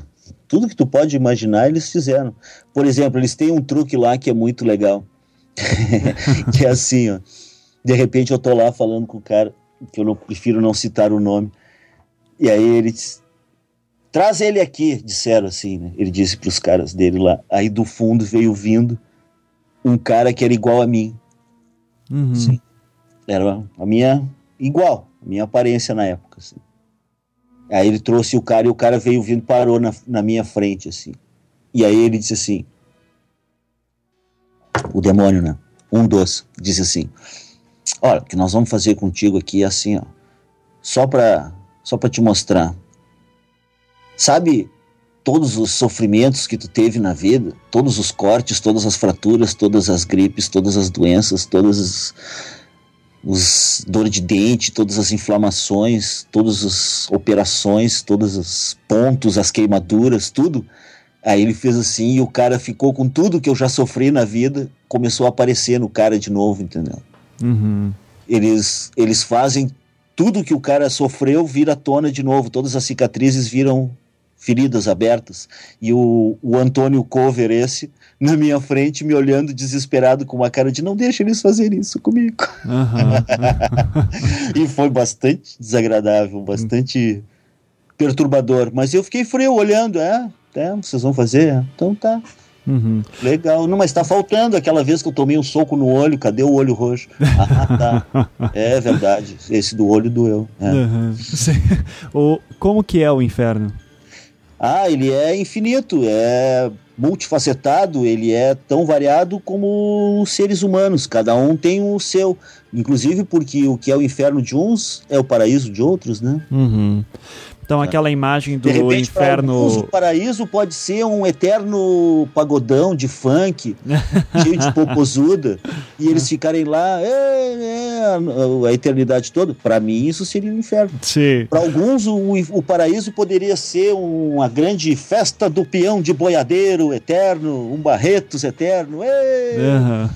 Tudo que tu pode imaginar, eles fizeram. Por exemplo, eles têm um truque lá que é muito legal. que é assim, ó. De repente eu tô lá falando com o cara, que eu não, prefiro não citar o nome. E aí ele diz, traz ele aqui, disseram assim, né? Ele disse pros caras dele lá. Aí do fundo veio vindo um cara que era igual a mim. Uhum. Sim. Era a minha igual, a minha aparência na época, assim. Aí ele trouxe o cara e o cara veio vindo, parou na, na minha frente, assim. E aí ele disse assim: O demônio, né? Um dos, disse assim: Olha, o que nós vamos fazer contigo aqui é assim, ó. Só pra, só pra te mostrar. Sabe todos os sofrimentos que tu teve na vida? Todos os cortes, todas as fraturas, todas as gripes, todas as doenças, todas as os dor de dente, todas as inflamações, todas as operações, todos os pontos, as queimaduras, tudo. Aí ele fez assim e o cara ficou com tudo que eu já sofri na vida, começou a aparecer no cara de novo, entendeu? Uhum. Eles, eles fazem tudo que o cara sofreu vira à tona de novo, todas as cicatrizes viram feridas abertas. E o, o Antônio Cover, esse, na minha frente, me olhando desesperado com uma cara de não deixa eles fazerem isso comigo. Aham. e foi bastante desagradável, bastante perturbador. Mas eu fiquei frio olhando, é, é vocês vão fazer? Então tá. Uhum. Legal, não, mas tá faltando aquela vez que eu tomei um soco no olho, cadê o olho roxo? Ah, tá. É verdade, esse do olho doeu. é. Uhum. O, como que é o inferno? Ah, ele é infinito, é multifacetado, ele é tão variado como os seres humanos, cada um tem o seu. Inclusive porque o que é o inferno de uns é o paraíso de outros, né? Uhum. Então aquela imagem do repente, para inferno. alguns, o paraíso pode ser um eterno pagodão de funk, cheio de popozuda, e eles ficarem lá é, é, a- eternidade toda. Para mim, isso seria um inferno. Para alguns, o, o paraíso poderia ser uma grande festa do peão de boiadeiro eterno, um Barretos eterno. ê, Aham.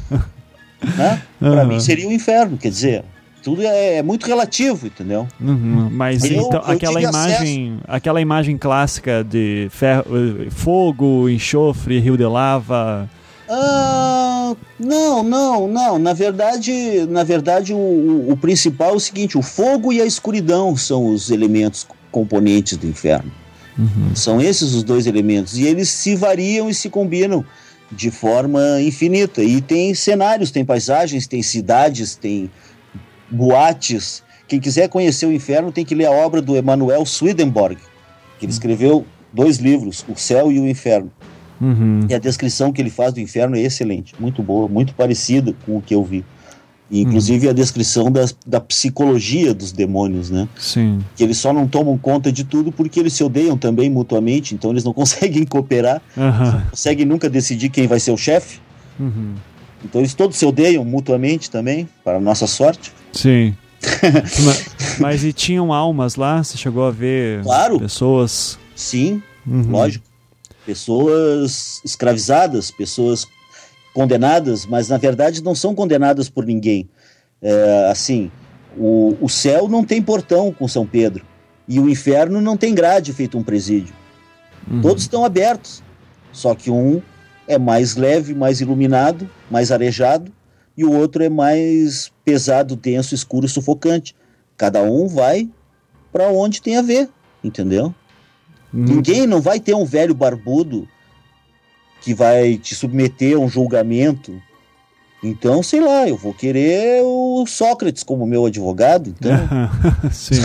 né? Para mim seria um inferno, quer dizer, tudo é, é muito relativo, entendeu? Uhum, Mas Eu- então eu aquela imagem, aquela imagem clássica de ferro, eh, fogo, enxofre, rio de lava. Ah, não, não, não. Na verdade, na verdade o, o- o principal é o seguinte: o fogo e a escuridão são os elementos componentes do inferno. São esses os dois elementos e eles se variam e se combinam de forma infinita. E tem cenários, tem paisagens, tem cidades, tem boates. Quem quiser conhecer o inferno tem que ler a obra do Emanuel Swedenborg, que ele escreveu dois livros, O Céu e o Inferno. Uhum. E a descrição que ele faz do inferno é excelente, muito boa, muito parecida com o que eu vi. E, inclusive a descrição das, da psicologia dos demônios, né? Sim. Que eles só não tomam conta de tudo porque eles se odeiam também mutuamente, então eles não conseguem cooperar, Aham. não conseguem nunca decidir quem vai ser o chefe. Uhum. Então eles todos se odeiam mutuamente também, para a nossa sorte. Sim. mas, mas e tinham almas lá? Você chegou a ver Claro. pessoas? Sim, Uhum. lógico. Pessoas escravizadas, pessoas condenadas, mas na verdade não são condenadas por ninguém. É, assim, o, o céu não tem portão com São Pedro e o inferno não tem grade feito um presídio. Todos estão abertos, só que um é mais leve, mais iluminado, mais arejado e o outro é mais pesado, denso, escuro e sufocante. Cada um vai para onde tem a ver, entendeu? Ninguém não vai ter um velho barbudo que vai te submeter a um julgamento. Então, sei lá, eu vou querer o Sócrates como meu advogado, então. Sim.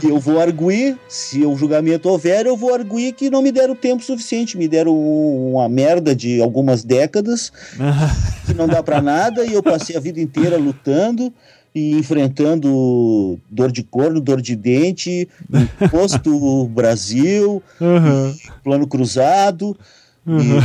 eu vou arguir, se o julgamento houver, eu vou arguir que não me deram tempo suficiente, me deram uma merda de algumas décadas, que não dá pra nada, e eu passei a vida inteira lutando e enfrentando dor de corno, dor de dente, imposto Brasil, Uhum. plano cruzado, Uhum. e, né?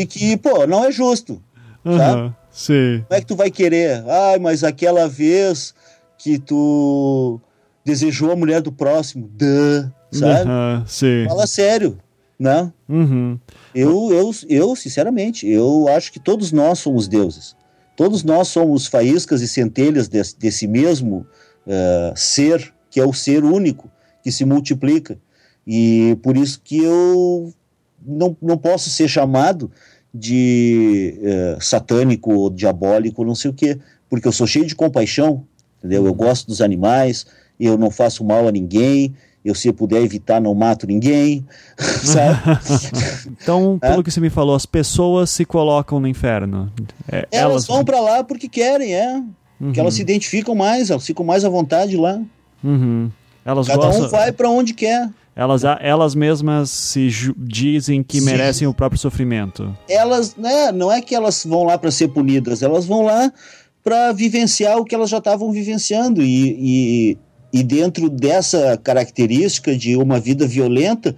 e que, pô, não é justo. Aham, Sim. Como é que tu vai querer? Ai, mas aquela vez que tu desejou a mulher do próximo, duh, sabe? Aham, sim. Fala sério, né? Uhum. Eu, eu, eu, sinceramente, eu acho que todos nós somos deuses. Todos nós somos faíscas e centelhas desse, desse mesmo eh, ser, que é o ser único, que se multiplica. E por isso que eu não, não posso ser chamado de eh, satânico ou diabólico, não sei o quê, porque eu sou cheio de compaixão, entendeu? Eu gosto dos animais, eu não faço mal a ninguém, eu se eu puder evitar não mato ninguém, sabe? Então, pelo que você me falou, as pessoas se colocam no inferno. É, Elas, vão pra lá porque querem, é. Uhum. elas se identificam mais, elas ficam mais à vontade lá. Uhum. Elas Cada gostam. um vai pra onde quer. Elas, elas mesmas se dizem que Sim. merecem o próprio sofrimento. Elas, né, não é que elas vão lá pra ser punidas, elas vão lá pra vivenciar o que elas já estavam vivenciando e, e, e dentro dessa característica de uma vida violenta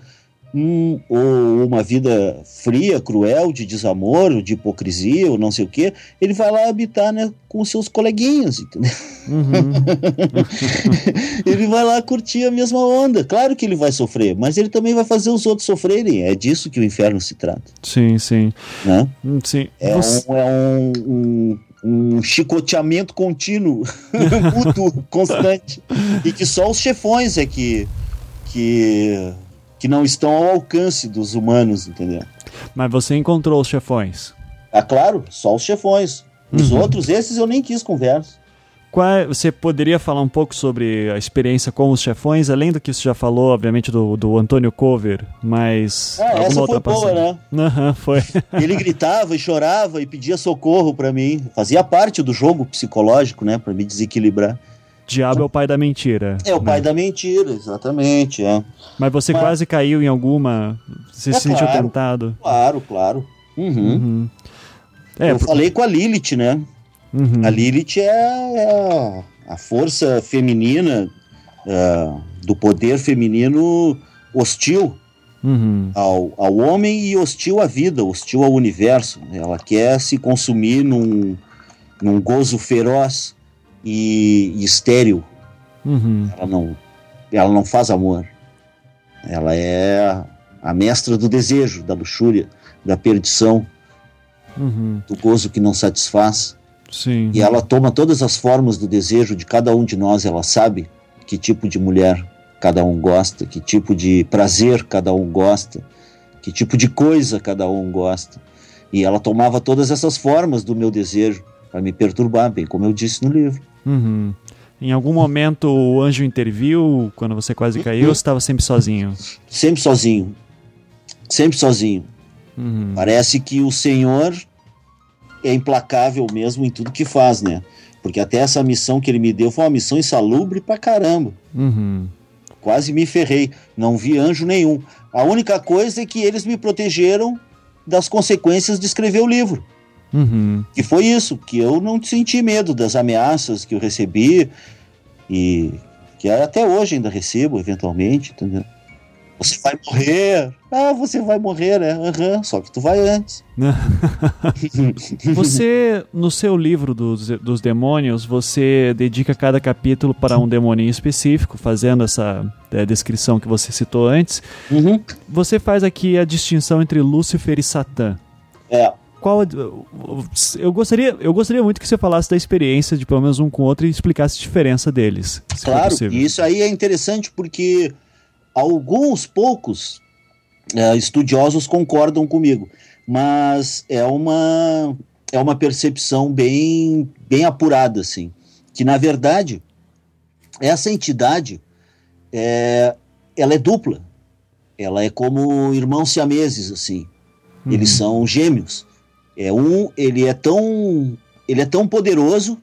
hum, ou uma vida fria, cruel, de desamor, de hipocrisia ou não sei o quê, ele vai lá habitar né, com seus coleguinhas, entendeu? ele vai lá curtir a mesma onda. Claro que ele vai sofrer, mas ele também vai fazer os outros sofrerem. É disso que o inferno se trata. Sim, sim. Né? Hum, Sim. É, Você- um, é um, um, um chicoteamento contínuo, mútuo, constante. E que só os chefões é que, que, que não estão ao alcance dos humanos, entendeu? Mas você encontrou os chefões. Ah, claro, só os chefões. Os Uhum. outros, esses eu nem quis conversa. Qual é- você poderia falar um pouco sobre a experiência com os chefões, além do que você já falou, obviamente, do, do Antônio Cover, mas. Ah, alguma essa outra foi boa, passagem? né? Aham, foi. Ele gritava e chorava e pedia socorro pra mim. Fazia parte do jogo psicológico, né? Pra me desequilibrar. Diabo é o pai da mentira. É o pai né? da mentira, exatamente. É. Mas você Mas- quase caiu em alguma. Você É se sentiu claro. tentado? Claro, claro. Uhum. Uhum. É, eu por- falei com a Lilith, né? Uhum. A Lilith é, é a força feminina é, do poder feminino hostil Uhum. ao, ao homem e hostil à vida, hostil ao universo. Ela quer se consumir num, num gozo feroz e, e estéril. Uhum. Ela não, ela não faz amor. Ela é a mestra do desejo, da luxúria, da perdição, Uhum. do gozo que não satisfaz. Sim. E ela toma todas as formas do desejo de cada um de nós, ela sabe que tipo de mulher cada um gosta, que tipo de prazer cada um gosta, que tipo de coisa cada um gosta. E ela tomava todas essas formas do meu desejo para me perturbar, bem como eu disse no livro. Uhum. Em algum momento o anjo interviu quando você quase caiu ou você estava sempre sozinho? Sempre sozinho. Sempre sozinho. Uhum. Parece que o Senhor é implacável mesmo em tudo que faz, né? Porque até essa missão que ele me deu foi uma missão insalubre pra caramba. Uhum. Quase me ferrei. Não vi anjo nenhum. A única coisa é que eles me protegeram das consequências de escrever o livro. Uhum. Que foi isso, que eu não senti medo das ameaças que eu recebi e que até hoje ainda recebo, eventualmente, entendeu? Você vai morrer. Ah, você vai morrer, né? Aham, só que tu vai antes. Você, no seu livro dos, dos demônios, você dedica cada capítulo para um demoninho específico, fazendo essa é, descrição que você citou antes. Uhum. Você faz aqui a distinção entre Lúcifer e Satã. É. Qual, eu, gostaria, eu gostaria muito que você falasse da experiência de pelo menos um com o outro e explicasse a diferença deles. Claro, e isso aí é interessante porque alguns poucos eh, estudiosos concordam comigo, mas é uma é uma percepção bem bem apurada assim, que na verdade essa entidade é, ela é dupla, ela é como irmãos siameses assim, eles são gêmeos. É um, ele é tão ele é tão poderoso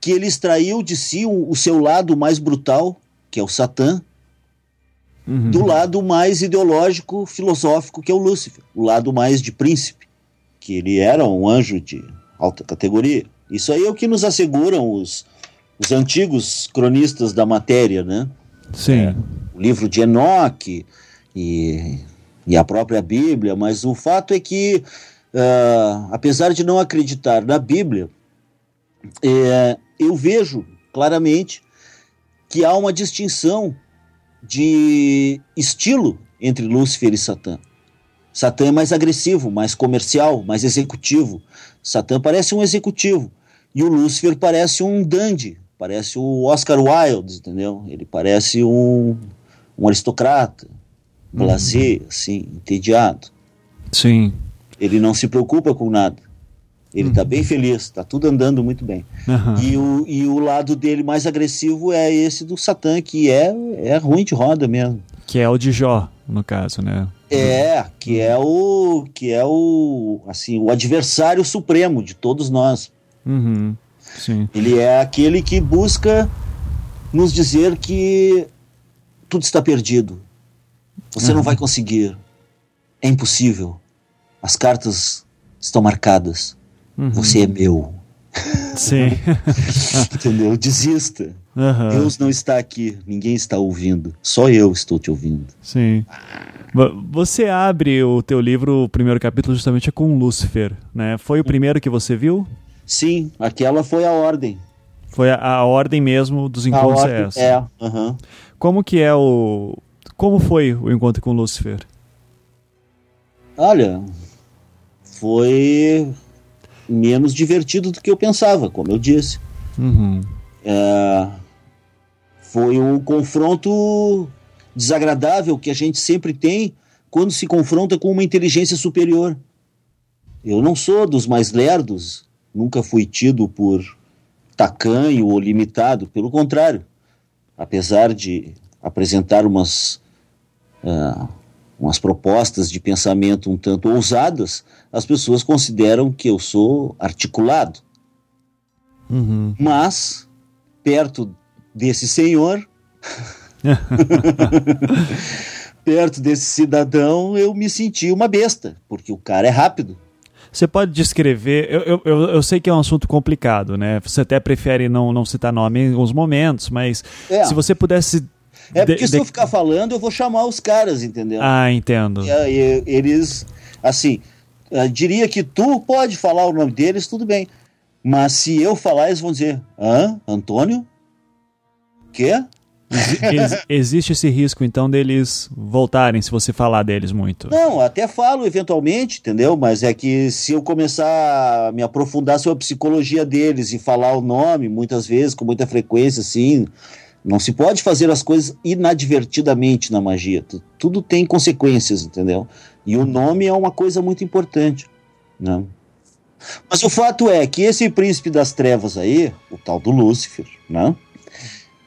que ele extraiu de si o, o seu lado mais brutal, que é o Satã, do lado mais ideológico, filosófico, que é o Lúcifer, o lado mais de príncipe, que ele era um anjo de alta categoria. Isso aí é o que nos asseguram os, os antigos cronistas da matéria, né? Sim. o livro de Enoque e, e a própria Bíblia, mas o fato é que, ah, apesar de não acreditar na Bíblia, é, eu vejo claramente que há uma distinção de estilo entre Lúcifer e Satã. Satã é mais agressivo, mais comercial, mais executivo. Satã parece um executivo. E o Lúcifer parece um dandy, parece o Oscar Wilde, entendeu? Ele parece um, um aristocrata, blasé, assim, entediado. Sim. Ele não se preocupa com nada. Ele está bem feliz, está tudo andando muito bem. Aham. E, o, e o lado dele mais agressivo é esse do Satã, que é, é ruim de roda mesmo. Que é o de Jó, no caso, né? É, que é o que é o assim, o adversário supremo de todos nós. Uhum. Sim. Ele é aquele que busca nos dizer que tudo está perdido. Você não Uhum. vai conseguir. É impossível. As cartas estão marcadas. Uhum. Você é meu. Sim. Entendeu? Desista. Aham. Deus não está aqui. Ninguém está ouvindo. Só eu estou te ouvindo. Sim. Vo- Você abre o teu livro, o primeiro capítulo, justamente é com Lúcifer, né? Foi o primeiro que você viu? Sim, aquela foi a ordem. Foi a, a ordem mesmo dos A encontros é ordem essa. é. aham. Como que é o... Como foi o encontro com Lúcifer? Olha, foi menos divertido do que eu pensava, como eu disse. Uhum. É, foi um confronto desagradável que a gente sempre tem quando se confronta com uma inteligência superior. Eu não sou dos mais lerdos, nunca fui tido por tacanho ou limitado, pelo contrário. Apesar de apresentar umas, ah, umas propostas de pensamento um tanto ousadas, as pessoas consideram que eu sou articulado. Uhum. Mas, perto desse senhor, perto desse cidadão, eu me senti uma besta, porque o cara é rápido. Você pode descrever. Eu, eu, eu, sei que é um assunto complicado, né? Você até prefere não, não citar nome em alguns momentos, mas É. se você pudesse. É de- porque se de- eu ficar falando, eu vou chamar os caras, entendeu? Ah, entendo. E aí, eles, assim, eh, diria que tu pode falar o nome deles, tudo bem. Mas se eu falar, eles vão dizer: Hã? Antônio? Quê? Ex- existe esse risco, então, deles voltarem se você falar deles muito. Não, até falo eventualmente, entendeu? Mas é que se eu começar a me aprofundar sobre a psicologia deles e falar o nome, muitas vezes, com muita frequência, assim, não se pode fazer as coisas inadvertidamente na magia. Tu- Tudo tem consequências, entendeu? E o nome é uma coisa muito importante, né? Mas o fato é que esse príncipe das trevas aí, o tal do Lúcifer, né?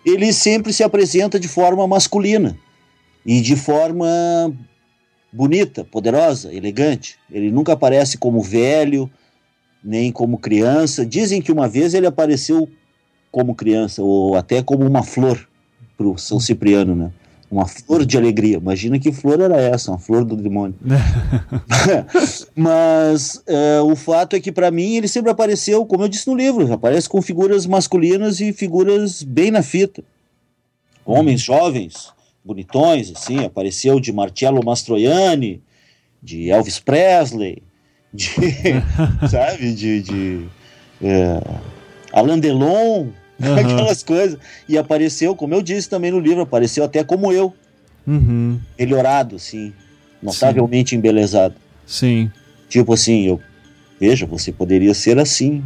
Ele sempre se apresenta de forma masculina e de forma bonita, poderosa, elegante. Ele nunca aparece como velho, nem como criança. Dizem que uma vez ele apareceu como criança, ou até como uma flor para o São Cipriano, né? Uma flor de alegria. Imagina que flor era essa, uma flor do demônio. Mas é, o fato é que para mim ele sempre apareceu, como eu disse no livro, aparece com figuras masculinas e figuras bem na fita. Homens jovens, bonitões, assim, apareceu de Marcello Mastroianni, de Elvis Presley, de, sabe, de, de é, Alain Delon, Aham. aquelas coisas. E apareceu, como eu disse também no livro, apareceu até como eu, Uhum. melhorado, assim, notavelmente embelezado. Sim. Tipo assim, eu, veja, você poderia ser assim.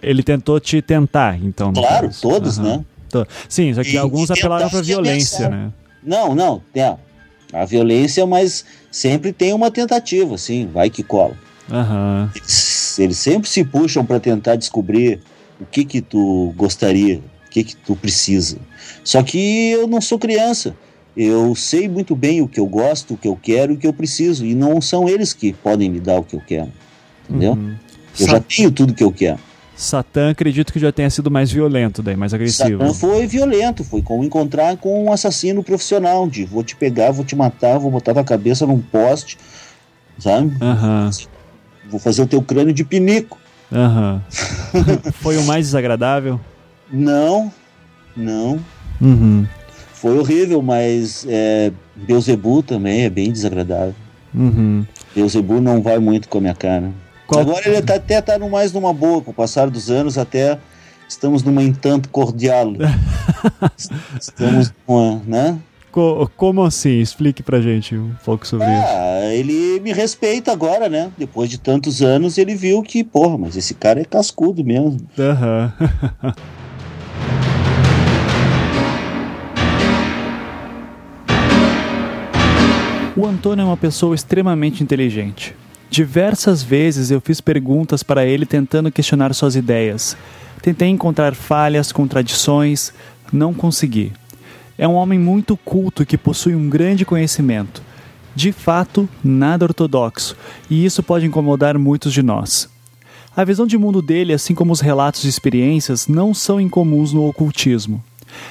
Ele tentou te tentar, então. Claro, caso. todos, Aham. né? Sim, só que E- alguns apelaram pra violência, ameaçar. né? Não, não, é, a violência, mas sempre tem uma tentativa, assim, vai que cola. Aham. Eles, eles sempre se puxam para tentar descobrir o que que tu gostaria, o que que tu precisa. Só que eu não sou criança. Eu sei muito bem o que eu gosto, o que eu quero e o que eu preciso. E não são eles que podem me dar o que eu quero. Entendeu? Uhum. Eu Sa- já tenho tudo que eu quero. Satã, acredito que já tenha sido mais violento daí, mais agressivo. Satã foi violento, foi como encontrar com um assassino profissional, de vou te pegar, vou te matar, vou botar tua cabeça num poste, sabe? Aham. Vou fazer o teu crânio de pinico. Aham. foi o mais desagradável? Não, não. Uhum. Foi horrível, mas é, Beuzebu também é bem desagradável. Uhum. Beuzebu não vai muito com a minha cara. Qual- Agora ele tá, até tá no mais numa boa, com o passar dos anos, até estamos numa entanto cordial. estamos numa, né? Co- como assim? Explique pra gente um pouco sobre isso. Ah, ele me respeita agora, né? Depois de tantos anos, ele viu que, porra, mas esse cara é cascudo mesmo. Aham. O Antônio é uma pessoa extremamente inteligente. Diversas vezes eu fiz perguntas para ele tentando questionar suas ideias. Tentei encontrar falhas, contradições, não consegui. É um homem muito culto que possui um grande conhecimento. De fato, nada ortodoxo, e isso pode incomodar muitos de nós. A visão de mundo dele, assim como os relatos de experiências, não são incomuns no ocultismo.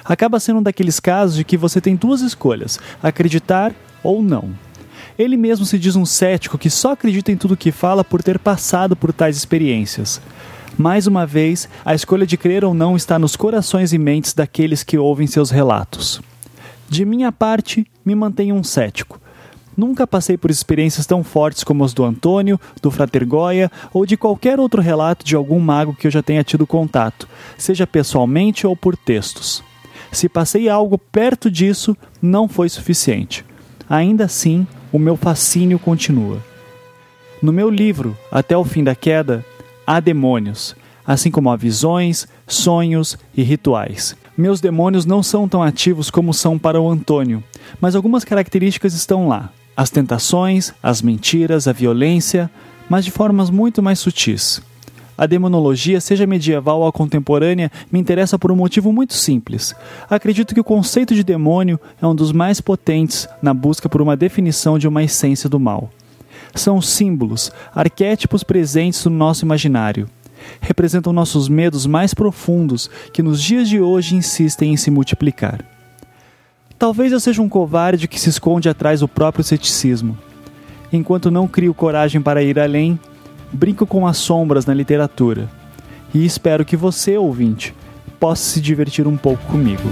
Acaba sendo um daqueles casos de que você tem duas escolhas: acreditar ou não. Ele mesmo se diz um cético que só acredita em tudo que fala por ter passado por tais experiências. Mais uma vez, a escolha de crer ou não está nos corações e mentes daqueles que ouvem seus relatos. De minha parte, me mantenho um cético. Nunca passei por experiências tão fortes como as do Antônio, do Frater Goya ou de qualquer outro relato de algum mago que eu já tenha tido contato, seja pessoalmente ou por textos. Se passei algo perto disso, não foi suficiente. Ainda assim, o meu fascínio continua. No meu livro, Até o Fim da Queda, há demônios, assim como há visões, sonhos e rituais. Meus demônios não são tão ativos como são para o Antônio, mas algumas características estão lá: as tentações, as mentiras, a violência, mas de formas muito mais sutis. A demonologia, seja medieval ou contemporânea, me interessa por um motivo muito simples. Acredito que o conceito de demônio é um dos mais potentes na busca por uma definição de uma essência do mal. São símbolos, arquétipos presentes no nosso imaginário. Representam nossos medos mais profundos que nos dias de hoje insistem em se multiplicar. Talvez eu seja um covarde que se esconde atrás do próprio ceticismo. Enquanto não crio coragem para ir além, brinco com as sombras na literatura. E espero que você, ouvinte, possa se divertir um pouco comigo.